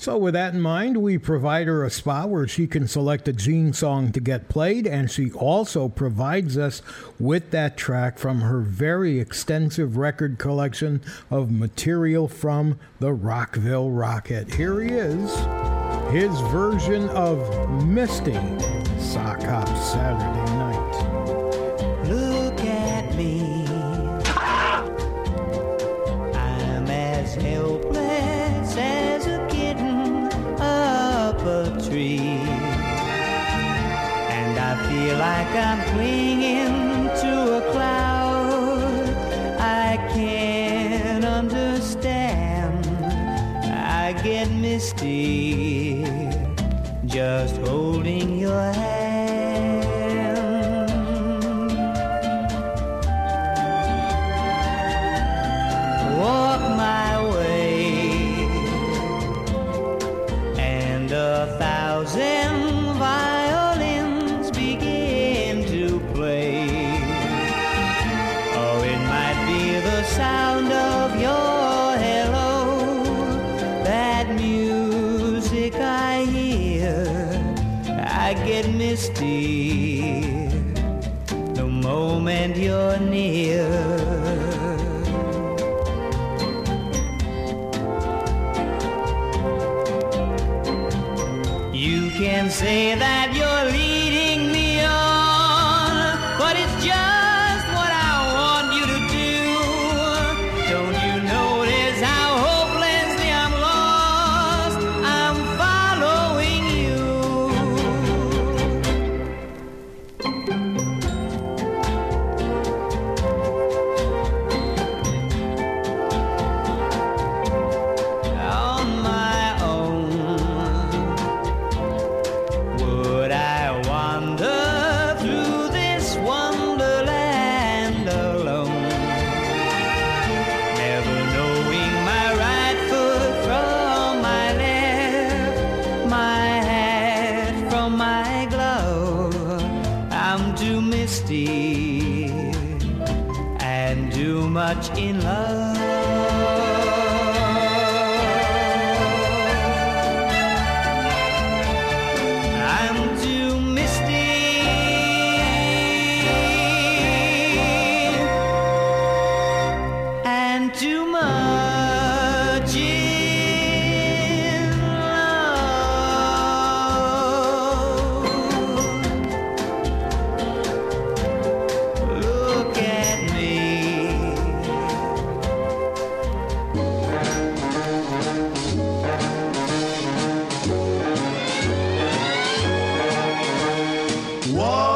So, with that in mind, we provide her a spot where she can select a Gene song to get played, and she also provides us with that track from her very extensive record collection of material from the Rockville Rocket. Here he is, his version of Misty Sock Hop Saturday I'm clinging to a cloud. I can't understand. I get misty just holding your hand. Say that Once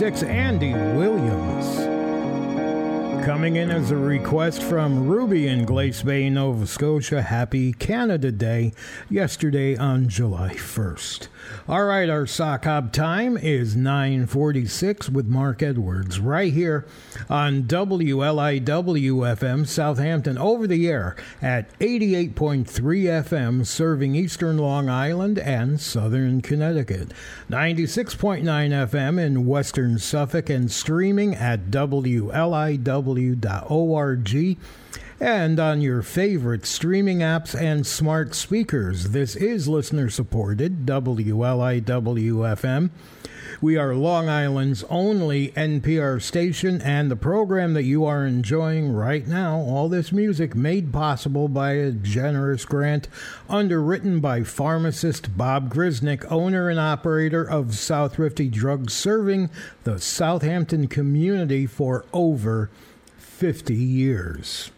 1956, Andy Williams. Coming in as a request from Ruby in Glace Bay, Nova Scotia. Happy Canada Day yesterday on July 1st. All right, our sock hop time is 946 with Mark Edwards right here on WLIW FM Southampton over the air at 88.3 FM serving eastern Long Island and southern Connecticut. 96.9 FM in western Suffolk and streaming at WLIW.org and on your favorite streaming apps and smart speakers. This is listener supported WLIWFM. We are Long Island's only NPR station, and the program that you are enjoying right now, all this music made possible by a generous grant underwritten by pharmacist Bob Grisnick, owner and operator of South Rifty Drugs, serving the Southampton community for over 50 years.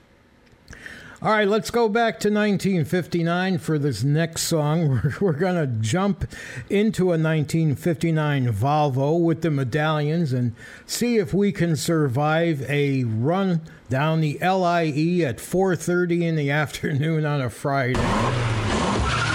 All right, let's go back to 1959 for this next song. We're, we're going to jump into a 1959 Volvo with the medallions and see if we can survive a run down the LIE at 4:30 in the afternoon on a Friday.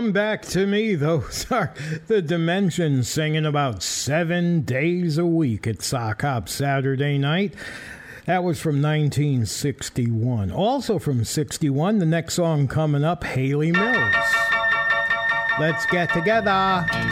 come back to me. Those are the Dimensions singing about seven days a week at Sock Hop Saturday night. That was from 1961. Also from 61, the next song coming up Hayley Mills. Let's get together.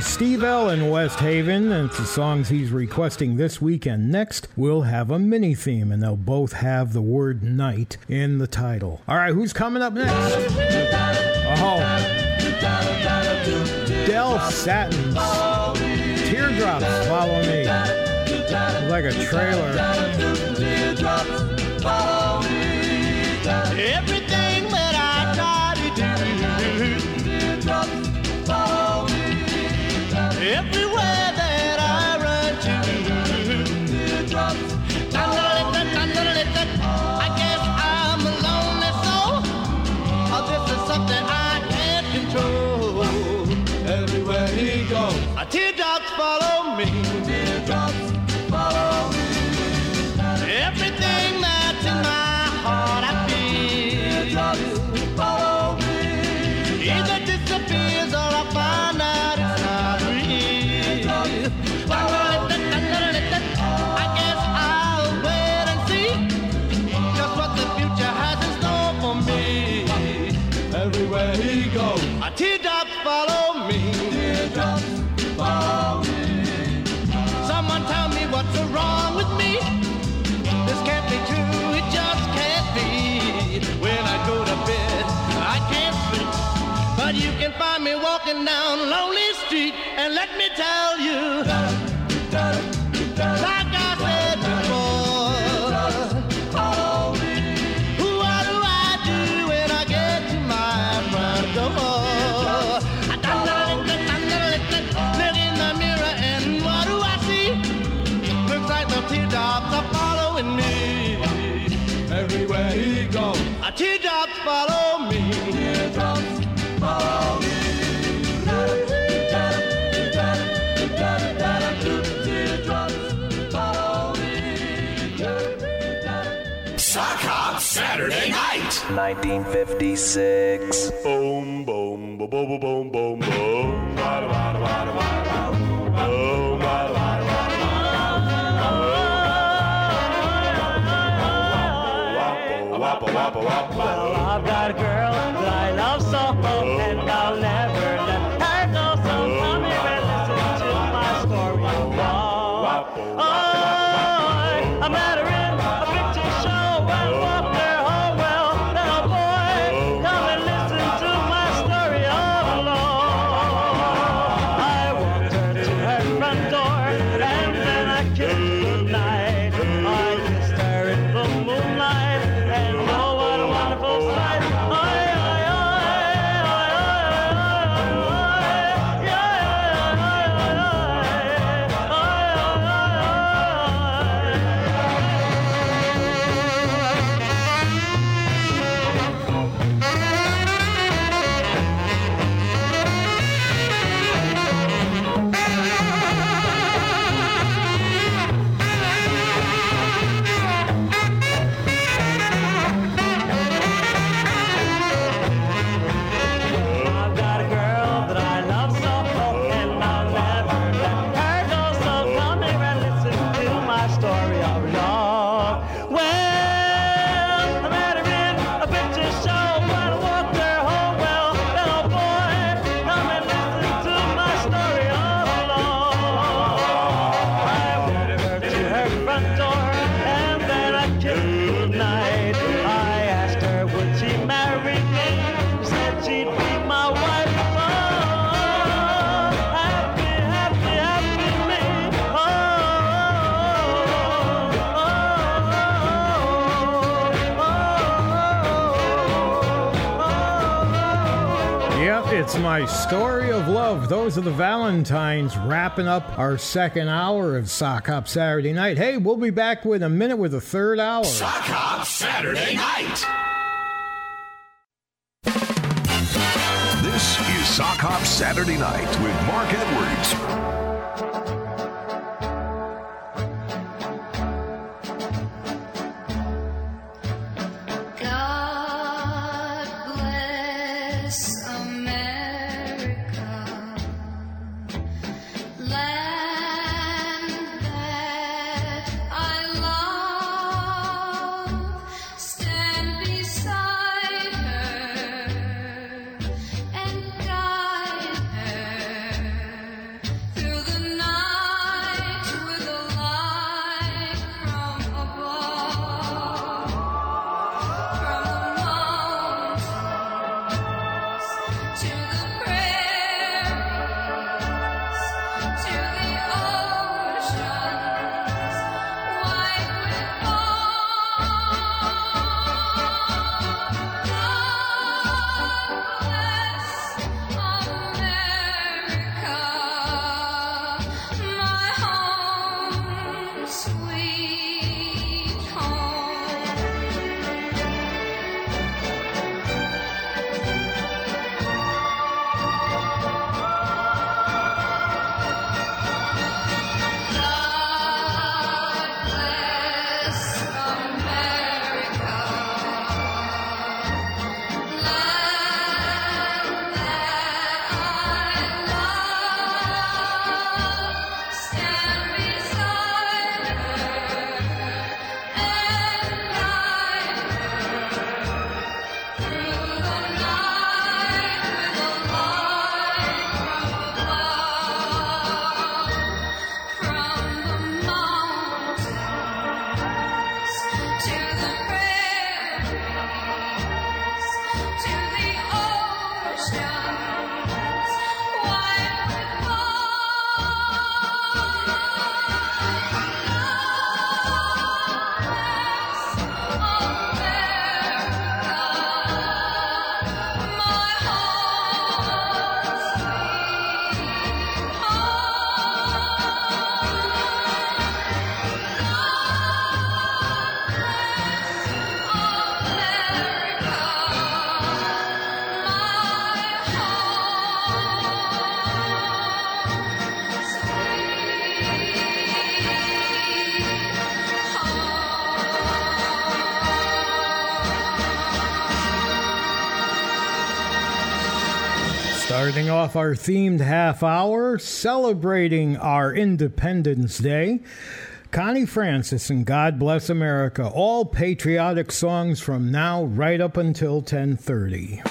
Steve L. in West Haven. And it's the songs he's requesting this weekend. Next, we'll have a mini theme, and they'll both have the word night in the title. All right, who's coming up next? Oh, Del Satins. Teardrops follow me. Like a trailer. walking down lonely street, and let me tell you. 1956. Boom, boom, boom, boom, boom, boom, boom. I've got a girl 12. Those are the Valentines wrapping up our second hour of Sock Hop Saturday Night. Hey, we'll be back with a minute with the third hour. Sock Hop Saturday Night. This is Sock Hop Saturday Night with Mark Edwards. Off our themed half hour, celebrating our Independence Day. Connie Francis and God Bless America, all patriotic songs from now right up until 1030.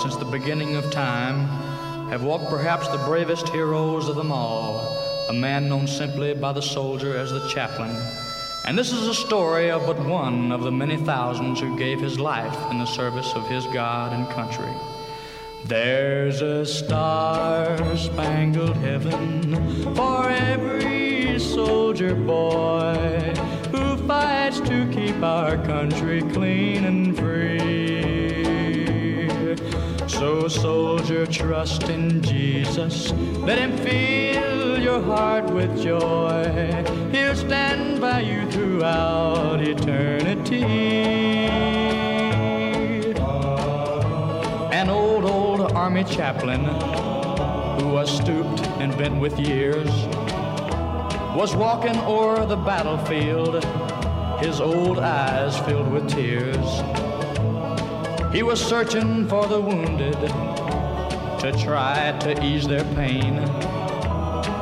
Since the beginning of time have walked perhaps the bravest heroes of them all, a man known simply by the soldier as the chaplain. And this is a story of but one of the many thousands who gave his life in the service of his God and country. There's a star spangled heaven for every soldier boy who fights to keep our country clean and free. So, soldier, trust in Jesus. Let him fill your heart with joy. He'll stand by you throughout eternity. An old, old army chaplain who was stooped and bent with years was walking o'er the battlefield, his old eyes filled with tears. He was searching for the wounded to try to ease their pain,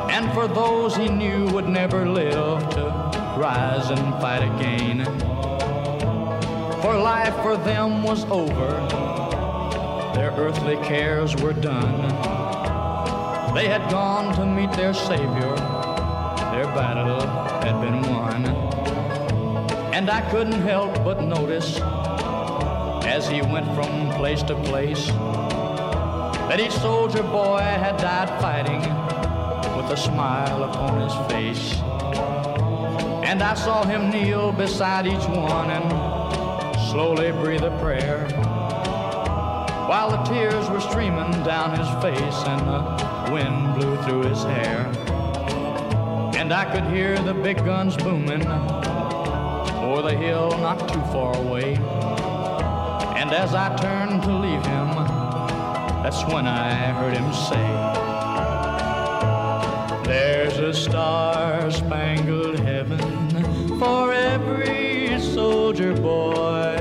and for those he knew would never live to rise and fight again. For life for them was over, their earthly cares were done. They had gone to meet their Savior, their battle had been won. And I couldn't help but notice as he went from place to place that each soldier boy had died fighting with a smile upon his face. And I saw him kneel beside each one and slowly breathe a prayer while the tears were streaming down his face and the wind blew through his hair. And I could hear the big guns booming o'er the hill not too far away. And as I turned to leave him, that's when I heard him say, There's a star spangled heaven for every soldier boy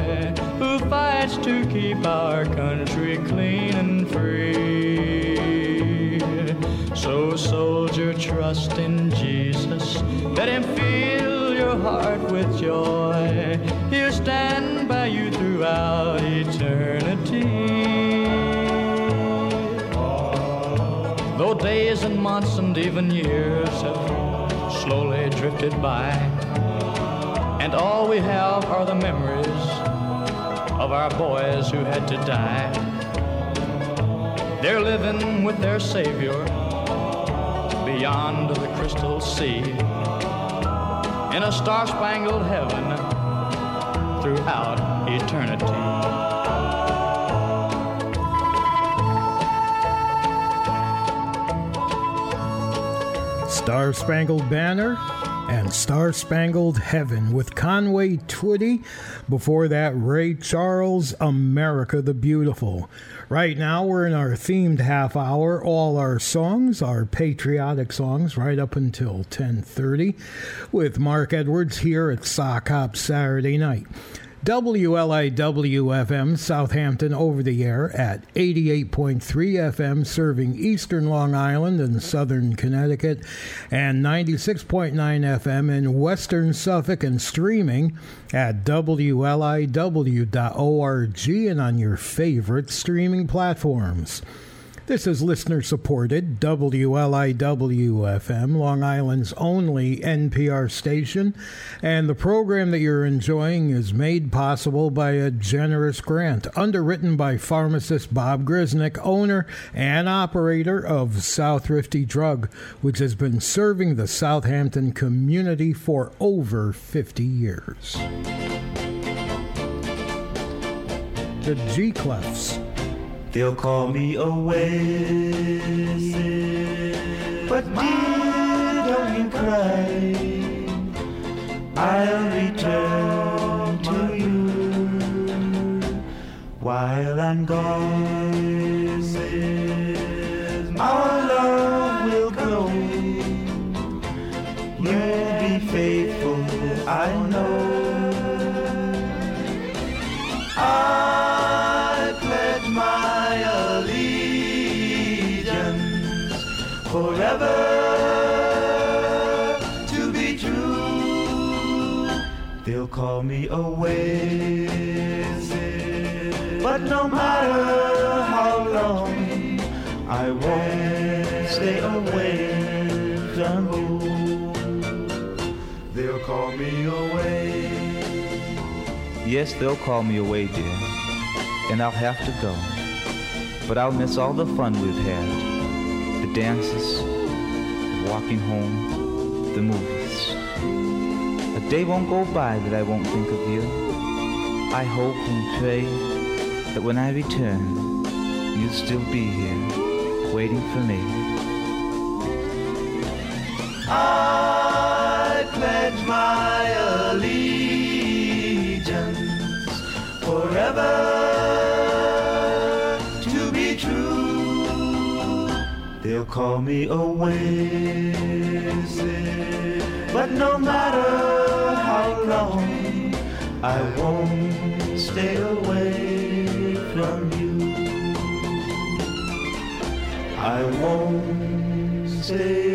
who fights to keep our country clean and free. So, soldier, trust in Jesus. Let him fill your heart with joy. He'll stand by you throughout days and months and even years have slowly drifted by. And all we have are the memories of our boys who had to die. They're living with their Savior beyond the crystal sea in a star spangled heaven throughout eternity. Star Spangled Banner and Star Spangled Heaven with Conway Twitty. Before that, Ray Charles, America the Beautiful. Right now, we're in our themed half hour. All our songs are patriotic songs right up until 10:30 with Mark Edwards here at Sock Hop Saturday night. WLIW-FM Southampton over the air at 88.3 FM serving eastern Long Island and southern Connecticut and 96.9 FM in western Suffolk and streaming at WLIW.org and on your favorite streaming platforms. This is listener supported WLIW FM, Long Island's only NPR station, and the program that you're enjoying is made possible by a generous grant underwritten by pharmacist Bob Grisnick, owner and operator of South Rifty Drug, which has been serving the Southampton community for over 50 years. The G Clefs. They'll call me away, but dear, don't you cry. I'll return to you while I'm gone. Our love will grow. You'll be faithful, I know. I away, but no matter how long, I won't stay away from you. They'll call me away. Yes, they'll call me away, dear, and I'll have to go. But I'll miss all the fun we've had the dances, the walking home, the movies. A day won't go by that I won't think of you. I hope and pray that when I return, you'll still be here, waiting for me. I pledge my allegiance forever to be true. They'll call me away, but no matter how long, I won't stay away from you. I won't stay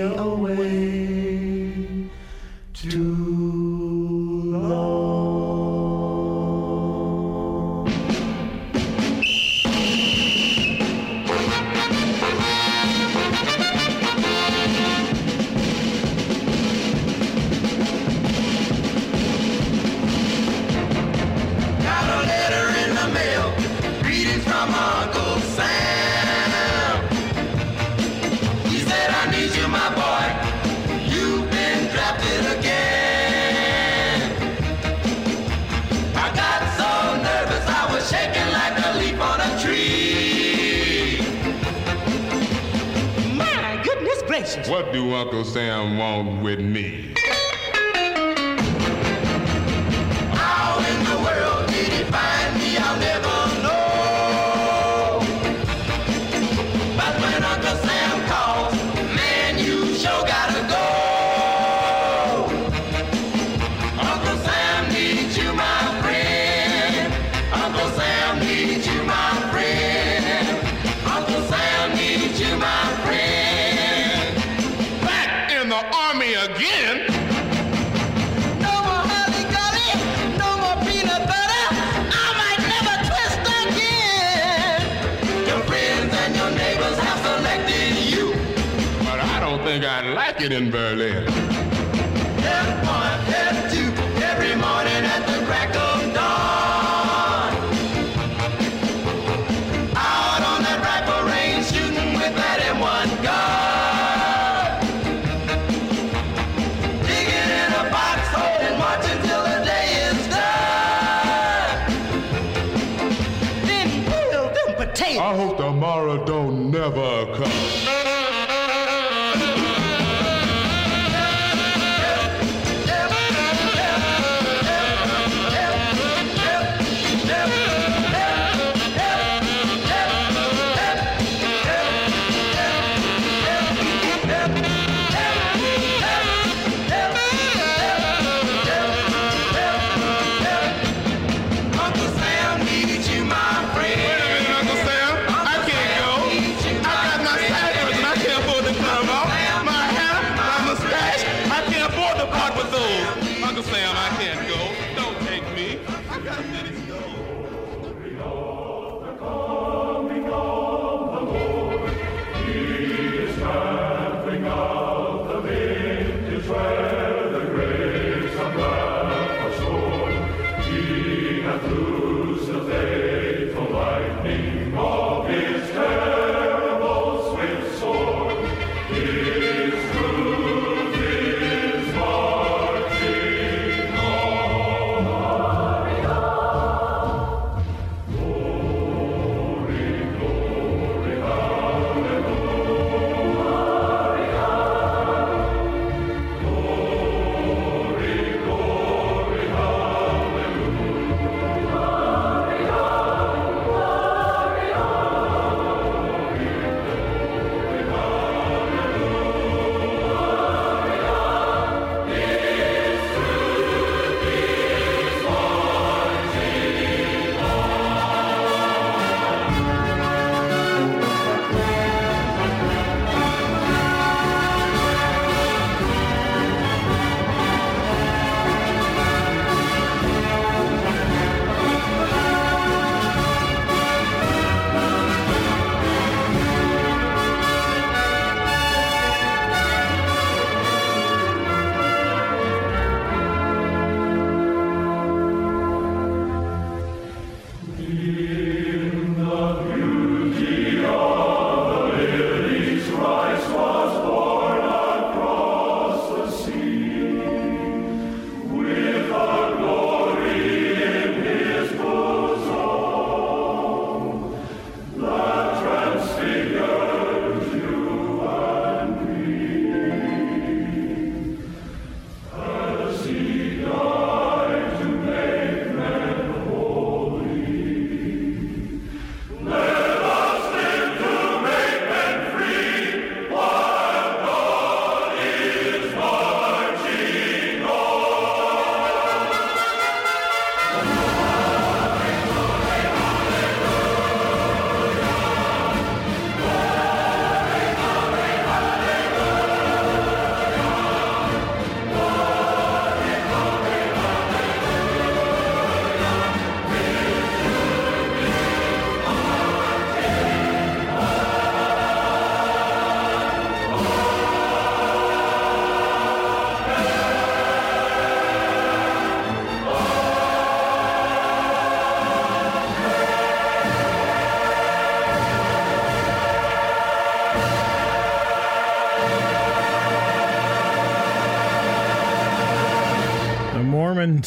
do Uncle Sam want with me?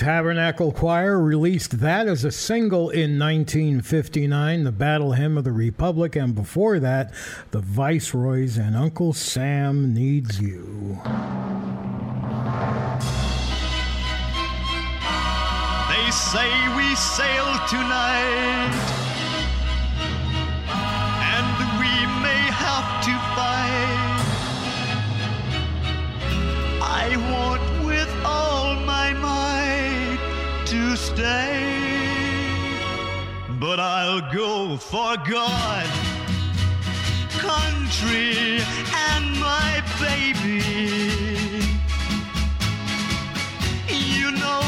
Tabernacle Choir released that as a single in 1959, the Battle Hymn of the Republic, and before that, the Viceroys and Uncle Sam Needs You. They say we sail tonight I'll go for God, country, and my baby. You know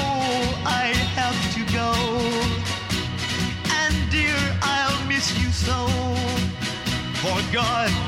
I have to go, and dear, I'll miss you so. For God.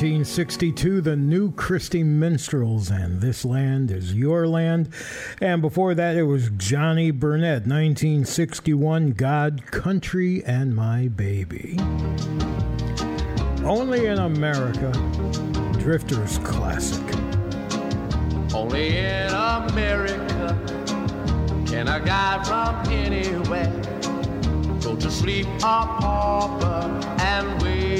1962, the new Christy Minstrels, and This Land is Your Land. And before that, it was Johnny Burnette, 1961, God, Country, and My Baby. Only in America, Drifter's Classic. Only in America can a guy from anywhere go to sleep a pauper and wait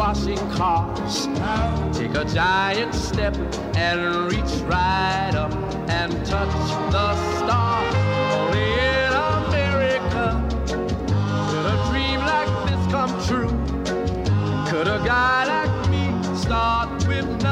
washing cars. Take a giant step and reach right up and touch the stars. Only in America could a dream like this come true. Could a guy like me start with nothing?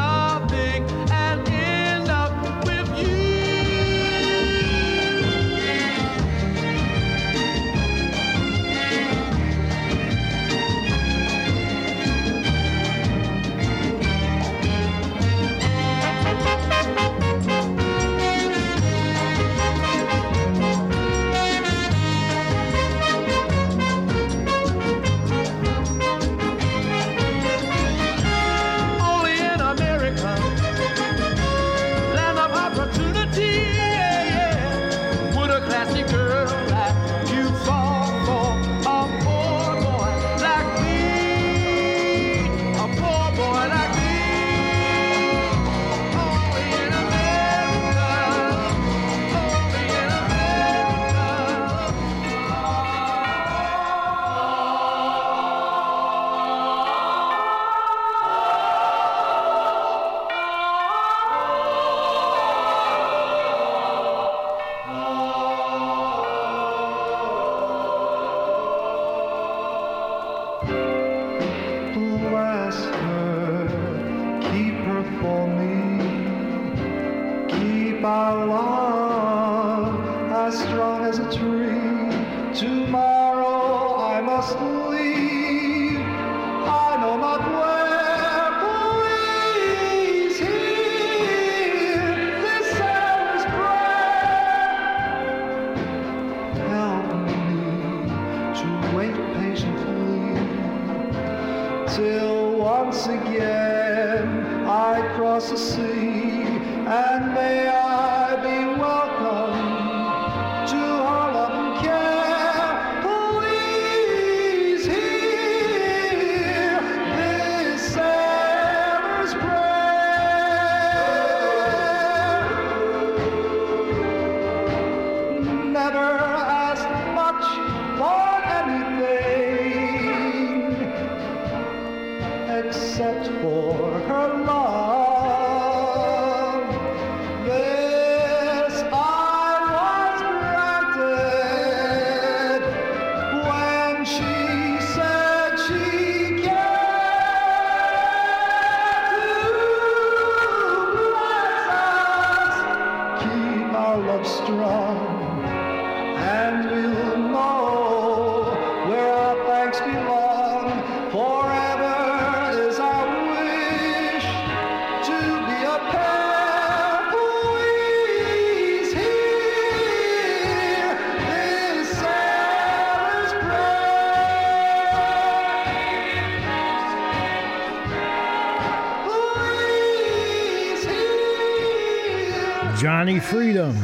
Freedom.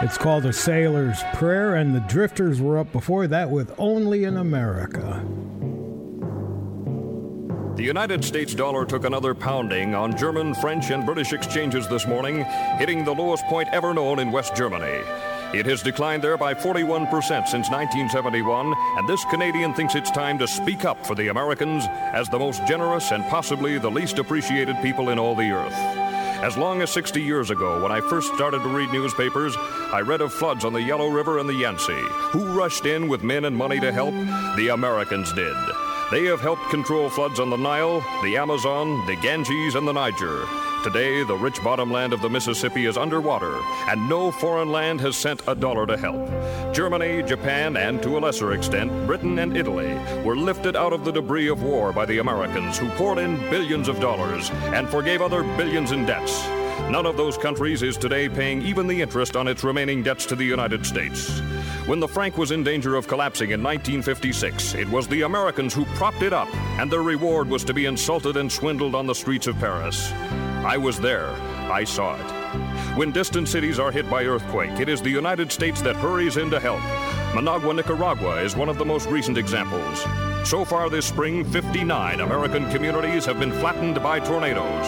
It's called A Sailor's Prayer, and the Drifters were up before that with Only in America. The United States dollar took another pounding on German, French, and British exchanges this morning, hitting the lowest point ever known in West Germany. It has declined there by 41% since 1971, and this Canadian thinks it's time to speak up for the Americans as the most generous and possibly the least appreciated people in all the earth. As long as 60 years ago, when I first started to read newspapers, I read of floods on the Yellow River and the Yangtze. Who rushed in with men and money to help? The Americans did. They have helped control floods on the Nile, the Amazon, the Ganges, and the Niger. Today, the rich bottomland of the Mississippi is underwater, and no foreign land has sent a dollar to help. Germany, Japan, and to a lesser extent, Britain and Italy were lifted out of the debris of war by the Americans, who poured in billions of dollars and forgave other billions in debts. None of those countries is today paying even the interest on its remaining debts to the United States. When the franc was in danger of collapsing in 1956, it was the Americans who propped it up, and their reward was to be insulted and swindled on the streets of Paris. I was there. I saw it. When distant cities are hit by earthquake, it is the United States that hurries in to help. Managua, Nicaragua is one of the most recent examples. So far this spring, 59 American communities have been flattened by tornadoes.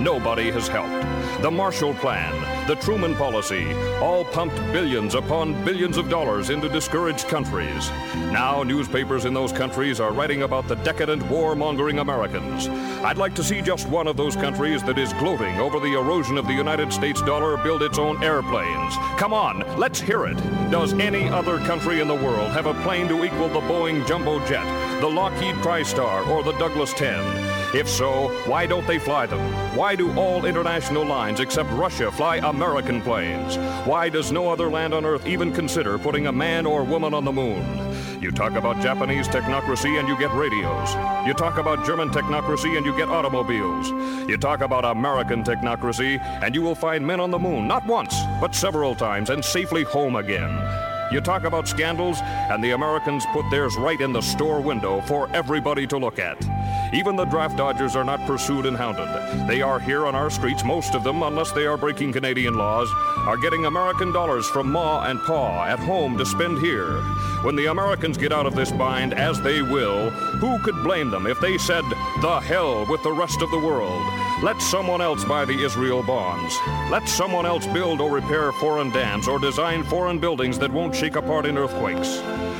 Nobody has helped. The Marshall Plan, the Truman Policy, all pumped billions upon billions of dollars into discouraged countries. Now, newspapers in those countries are writing about the decadent, warmongering Americans. I'd like to see just one of those countries that is gloating over the erosion of the United States dollar build its own airplanes. Come on, let's hear it. Does any other country in the world have a plane to equal the Boeing Jumbo Jet, the Lockheed TriStar, or the Douglas 10? If so, why don't they fly them? Why do all international lines except Russia fly American planes? Why does no other land on Earth even consider putting a man or woman on the moon? You talk about Japanese technocracy and you get radios. You talk about German technocracy and you get automobiles. You talk about American technocracy and you will find men on the moon, not once, but several times, and safely home again. You talk about scandals, and the Americans put theirs right in the store window for everybody to look at. Even the draft dodgers are not pursued and hounded. They are here on our streets, most of them, unless they are breaking Canadian laws, are getting American dollars from Ma and Pa at home to spend here. When the Americans get out of this bind, as they will, who could blame them if they said, the hell with the rest of the world? Let someone else buy the Israel bonds. Let someone else build or repair foreign dams or design foreign buildings that won't shake apart in earthquakes.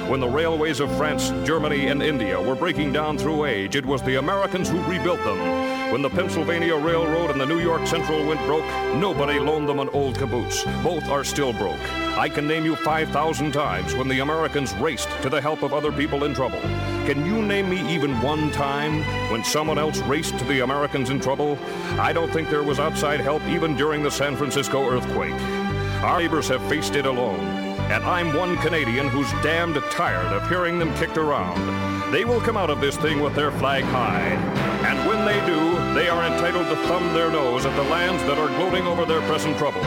When the railways of France, Germany, and India were breaking down through age, it was the Americans who rebuilt them. When the Pennsylvania Railroad and the New York Central went broke, nobody loaned them an old caboose. Both are still broke. I can name you 5,000 times when the Americans raced to the help of other people in trouble. Can you name me even one time when someone else raced to the Americans in trouble? I don't think there was outside help even during the San Francisco earthquake. Our neighbors have faced it alone, and I'm one Canadian who's damned tired of hearing them kicked around. They will come out of this thing with their flag high. And when they do, they are entitled to thumb their nose at the lands that are gloating over their present troubles.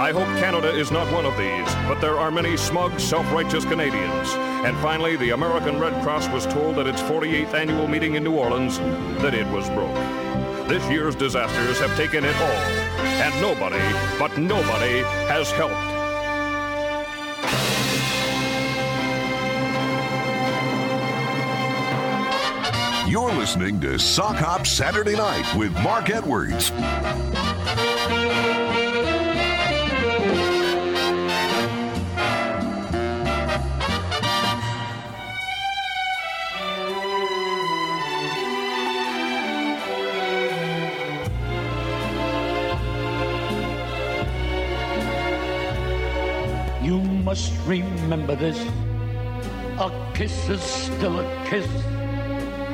I hope Canada is not one of these, but there are many smug, self-righteous Canadians. And finally, the American Red Cross was told at its 48th annual meeting in New Orleans that it was broke. This year's disasters have taken it all, and nobody, but nobody, has helped. You're listening to Sock Hop Saturday Night with Mark Edwards. You must remember this. A kiss is still a kiss.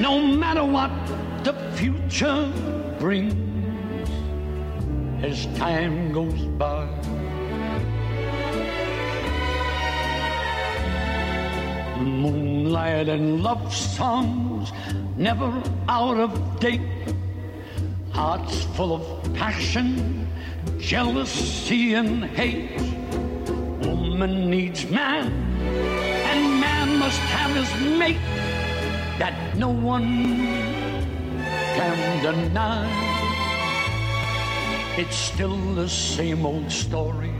No matter what the future brings as time goes by. Moonlight and love songs never out of date. Hearts full of passion, jealousy, and hate. Woman needs man, and man must have his mate that no one can deny. It's still the same old story,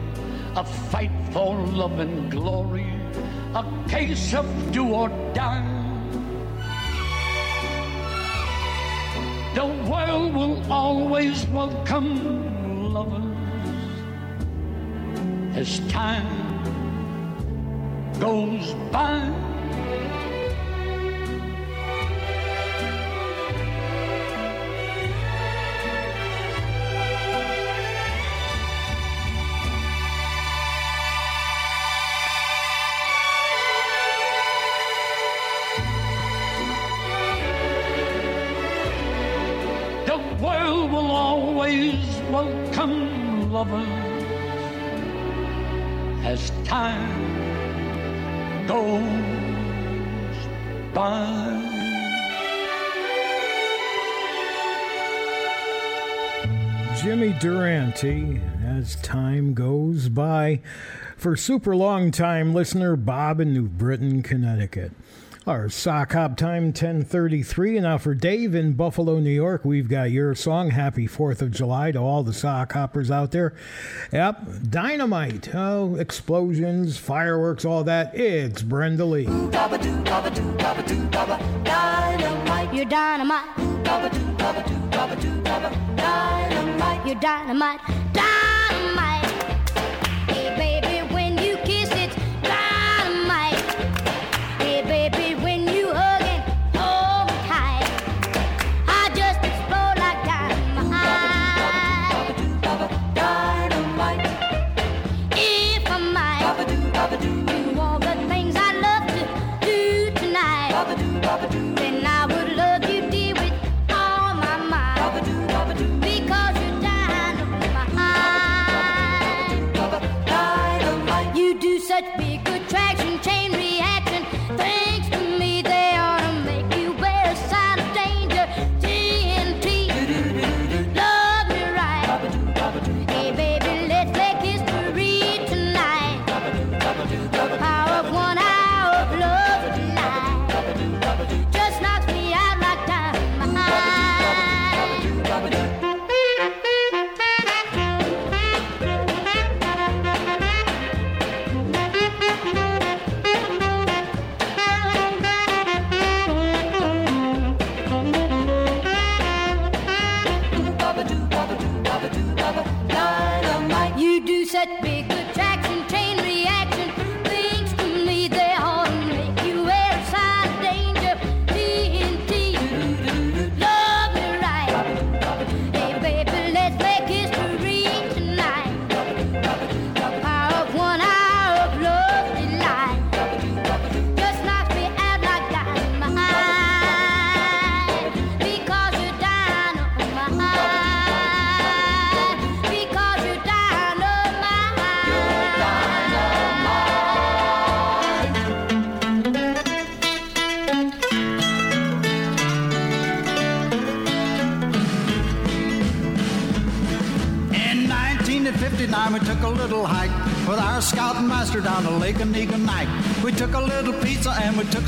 a fight for love and glory, a case of do or die. The world will always welcome lovers as time goes by. As time goes by. Jimmy Durante as time goes by for super long time listener Bob in New Britain, Connecticut. Our sock hop time 1033 and now for Dave in Buffalo, New York, we've got your song Happy 4th of July to all the sock hoppers out there. Yep, dynamite, oh, explosions, fireworks, all that. It's Brenda Lee. Dynamite. You're dynamite. Dynamite. You're dynamite. Dynamite.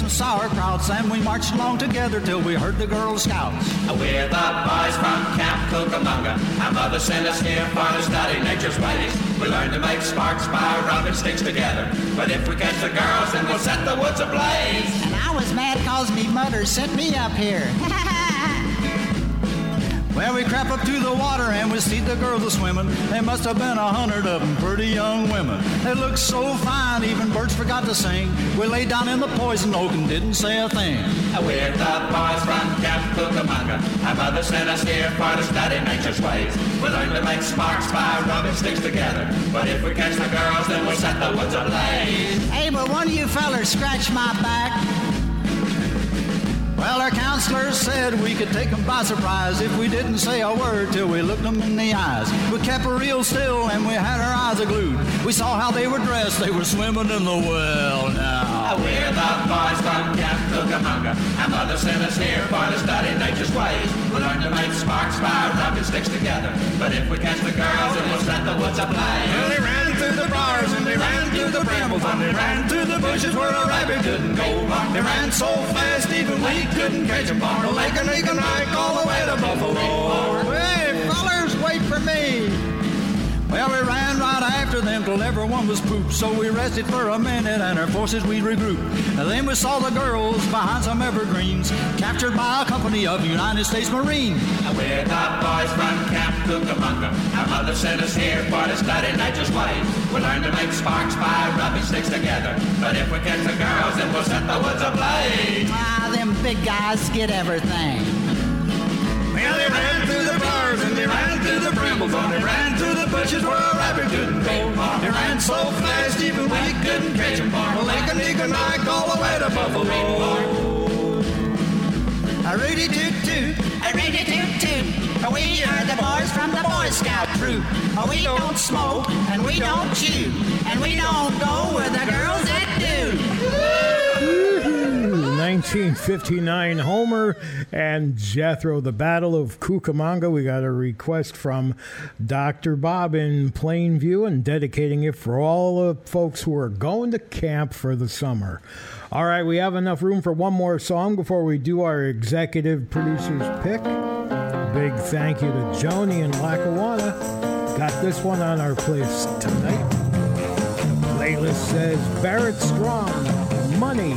And we some sauerkrauts and we marched along together till we heard the Girl Scouts. We're the boys from Camp Cucamonga. Our mother sent us here for to study nature's ways. We learned to make sparks by rubbing sticks together. But if we catch the girls, then we'll set the woods ablaze. And I was mad cause me mother sent me up here. We crept up to the water and we see the girls a swimming. There must have been a hundred of them, pretty young women. They looked so fine, even birds forgot to sing. We lay down in the poison oak and didn't say a thing. We're the boys from Cucamonga. Our mother sent us here for to study nature's ways. We learned to make sparks by rubbing sticks together. But if we catch the girls, then we'll set the woods ablaze. hey, but one of you fellers scratched my back. Well, our counselors said we could take them by surprise if we didn't say a word till we looked them in the eyes. We kept real still and we had our eyes glued. We saw how they were dressed, they were swimming in the well now. We're the boys from Camp Cucamonga. Our mother sent us here for to study nature's ways. We learned to make sparks by rubbing sticks together. But if we catch the girls, then we'll set the woods ablaze. Well, they through the briars and they ran through the brambles and they ran through the bushes where a rabbit couldn't go. They ran so fast even we couldn't catch them. The Lake and Eagle all the way to Buffalo. Hey, fellers, wait for me. Well, we ran right after them till everyone was pooped. So we rested for a minute and our forces we regrouped. And then we saw the girls behind some evergreens, captured by a company of United States Marines. We're the boys from Camp Cucamonga. Our mother sent us here for to study nature's ways. We learned to make sparks by rubbing sticks together. But if we catch the girls, then we'll set the woods ablaze. Ah, them big guys get everything. Through the brambles and they ran through the bushes where a rabbit couldn't go. They ran so fast even we couldn't catch them. From Lake Oniganike all the way to Buffalo. A Rudy toot toot, a Rudy toot toot. We are the boys from the Boy Scout troop. We don't smoke and we don't chew, and we don't go where the girls that do. 1959 Homer and Jethro, the Battle of Kookamonga. We got a request from Dr. Bob in Plainview and dedicating it for all the folks who are going to camp for the summer. All right, we have enough room for one more song before we do our executive producer's pick. Big thank you to Joni and Lackawanna. Got this one on our playlist tonight. The playlist says Barrett Strong, Money,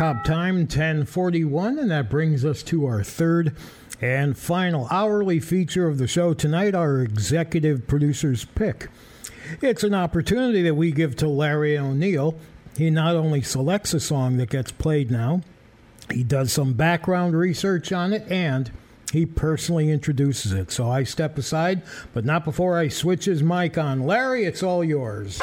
hop time 1041, and that brings us to our third and final hourly feature of the show tonight, our executive producer's pick. It's an opportunity that we give to Larry O'Neill. He not only selects a song that gets played now, he does some background research on it and he personally introduces it. So I step aside, but not before I switch his mic on. Larry, it's all yours.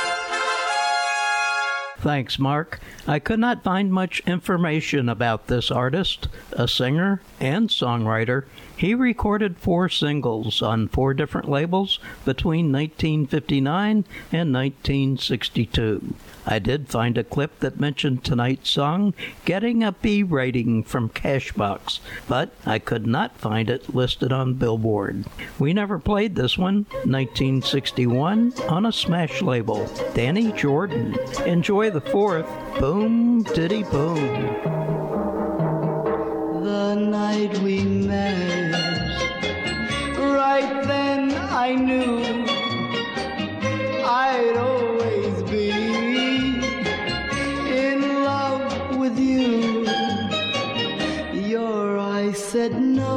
Thanks, Mark. I could not find much information about this artist, a singer and songwriter. He recorded four singles on four different labels between 1959 and 1962. I did find a clip that mentioned tonight's song getting a B rating from Cashbox, but I could not find it listed on Billboard. We never played this one, 1961, on a Smash label. Danny Jordan. Enjoy the fourth. Boom, diddy boom. The night we met. Right then I knew I'd always be in love with you. Your eyes said no,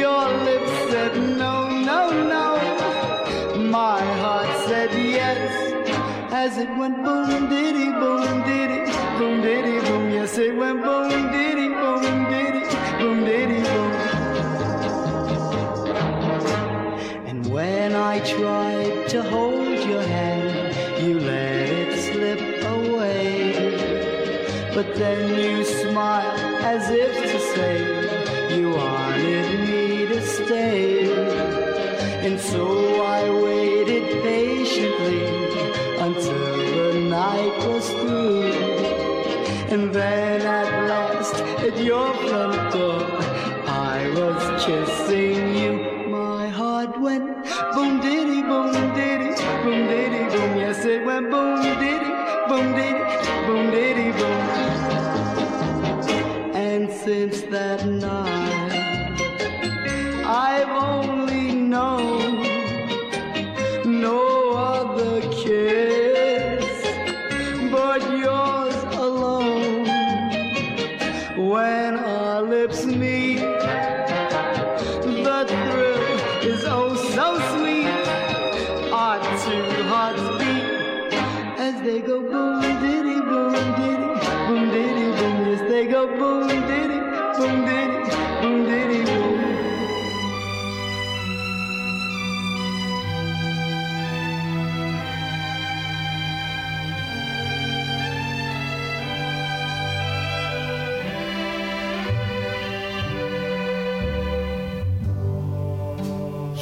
your lips said no, no, no. My heart said yes as it went boom diddy boom diddy boom diddy boom. Yes, it went boom diddy boom diddy boom diddy boom. And when I tried to hold your hand, you let it slip away. But then you smiled as if to say you wanted me to stay. And so I waited And then at last, at your front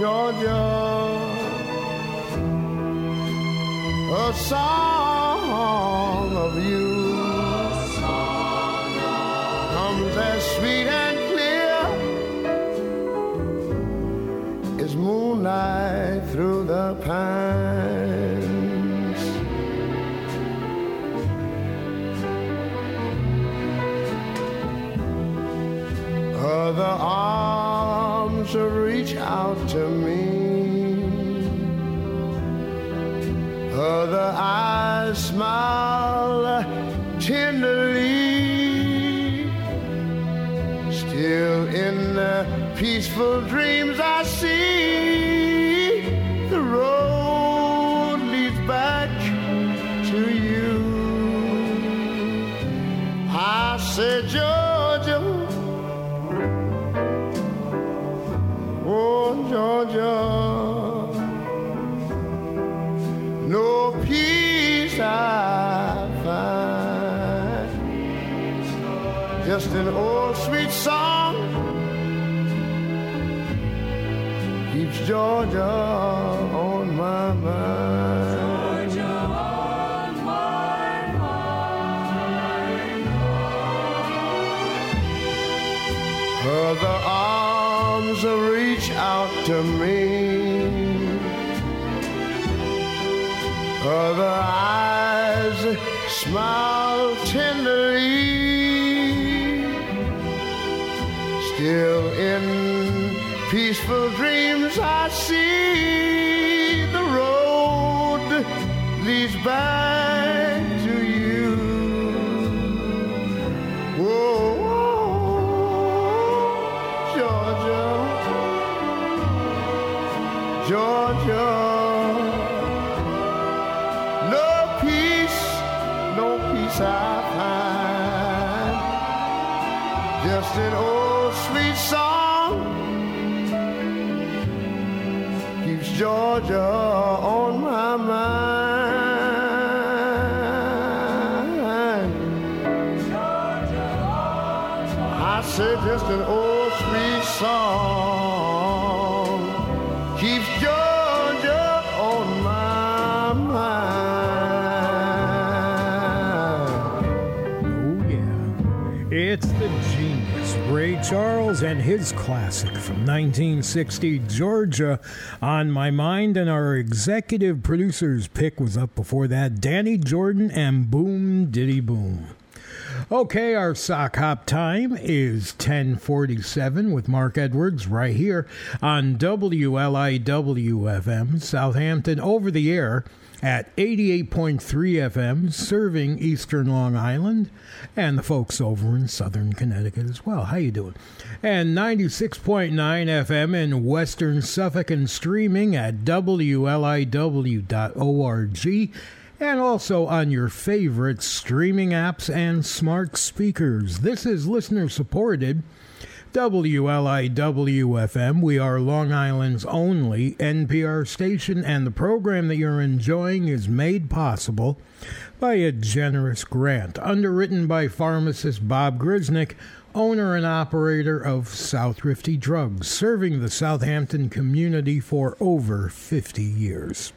Georgia, a song peaceful smile 1960, Georgia, on my mind. And our executive producer's pick was up before that Danny Jordan and Boom Diddy Boom. Okay, our sock hop time is 1047 with Mark Edwards right here on WLIW FM, Southampton, over the air at 88.3 FM, serving eastern Long Island and the folks over in southern Connecticut as well. How you doing? And 96.9 FM in western Suffolk and streaming at WLIW.org and also on your favorite streaming apps and smart speakers. This is listener supported. WLIW FM. We are Long Island's only NPR station, and the program that you're enjoying is made possible by a generous grant underwritten by pharmacist Bob Grisnick, owner and operator of Southrifty Drugs, serving the Southampton community for over 50 years.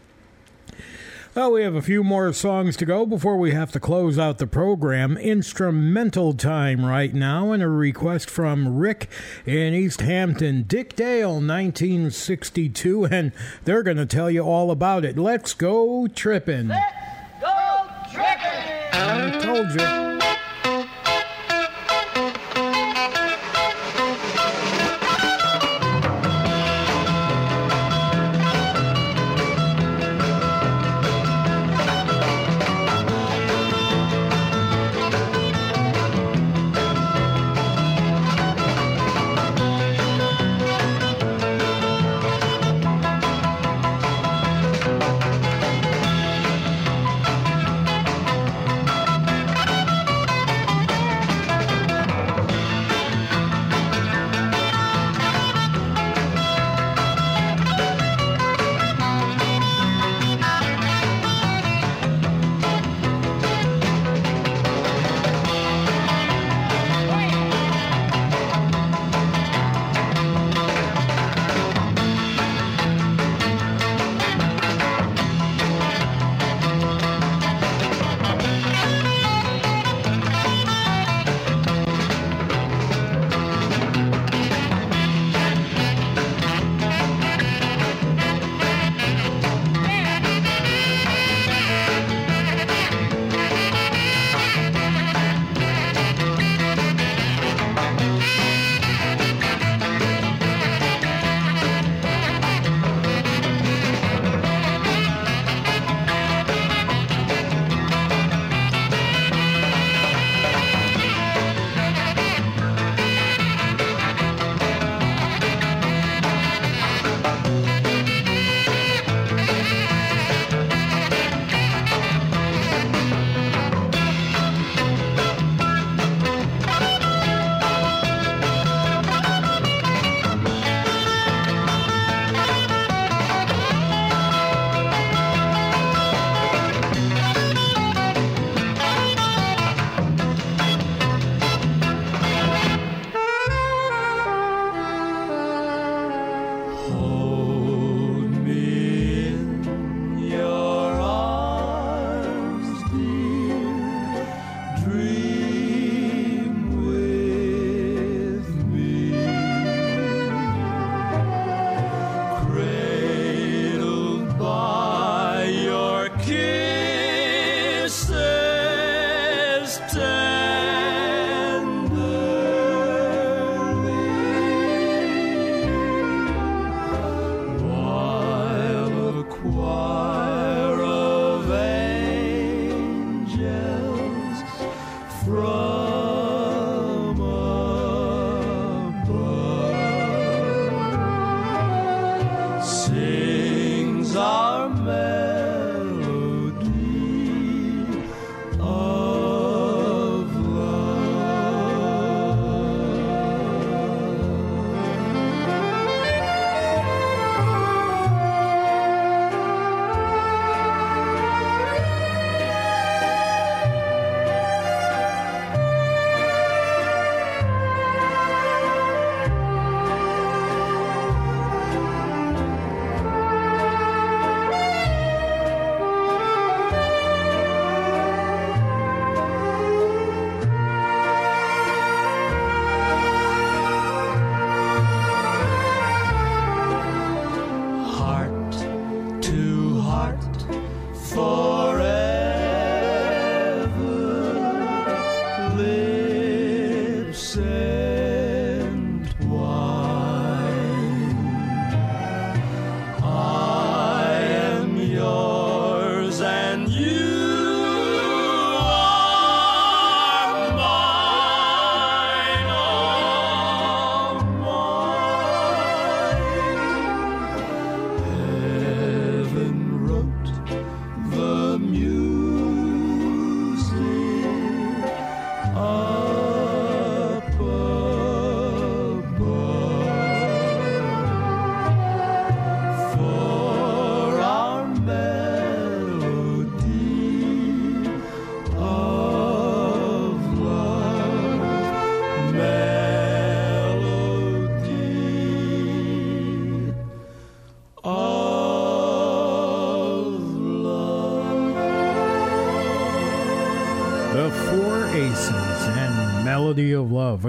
Well, we have a few more songs to go before we have to close out the program. Instrumental time right now, and a request from Rick in East Hampton, Dick Dale, 1962, and they're going to tell you all about it. Let's go tripping. Let's Go tripping! I told you.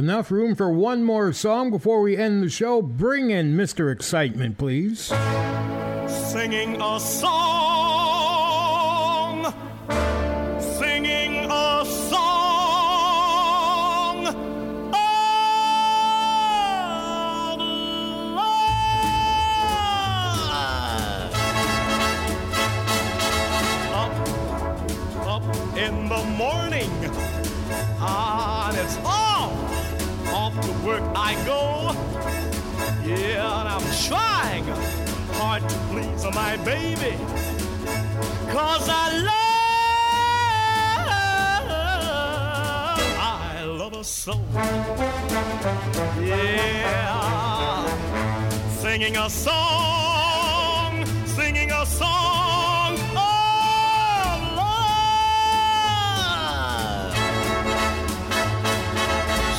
Enough room for one more song before we end the show. Bring in Mr. Excitement, please. singing a song, love her so. Yeah, singing a song, singing a song of love.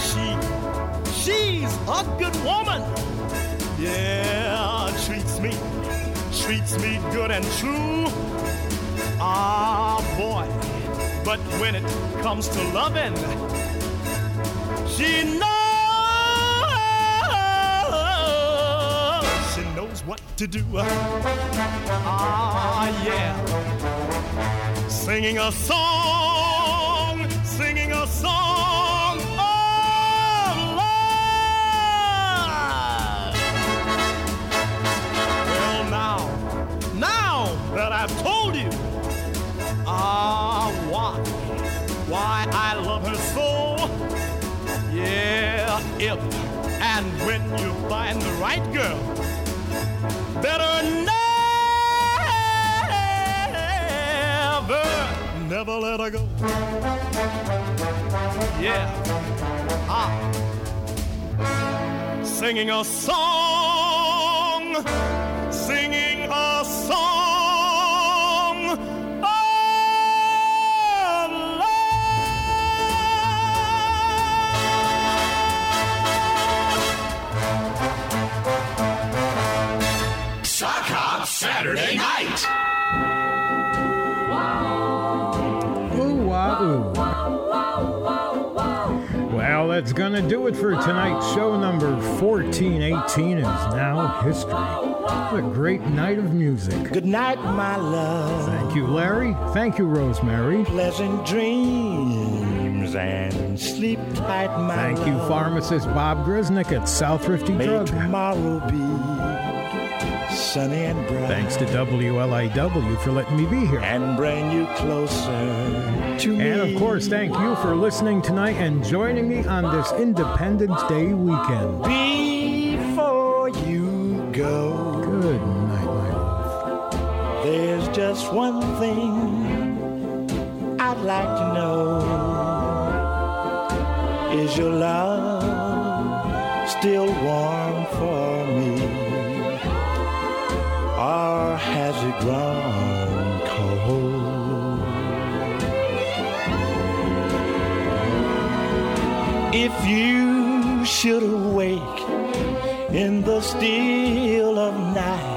She, she's a good woman. Yeah, treats me, treats me good and true. Ah, boy, but when it comes to loving, she knows, she knows what to do. Ah, yeah, singing a song, if and when you find the right girl, better never, never let her go. Yeah, ah, singing a song, singing a song Saturday night. Ooh, wah, ooh. Well, that's gonna do it for tonight's show. Number 1418 is now history. What a great night of music. Good night, my love. Thank you, Larry. Thank you, Rosemary. Pleasant dreams and sleep tight, my Thank love. you, pharmacist Bob Grisnick at Southrifty May Drug. tomorrow be sunny and bright. Thanks to WLIW for letting me be here. And bring you closer to me. And of course, thank you for listening tonight and joining me on this Independence Day weekend. Before you go. Good night, my love. There's just one thing I'd like to know. Is your love still warm for has it grown cold? If you should awake in the still of night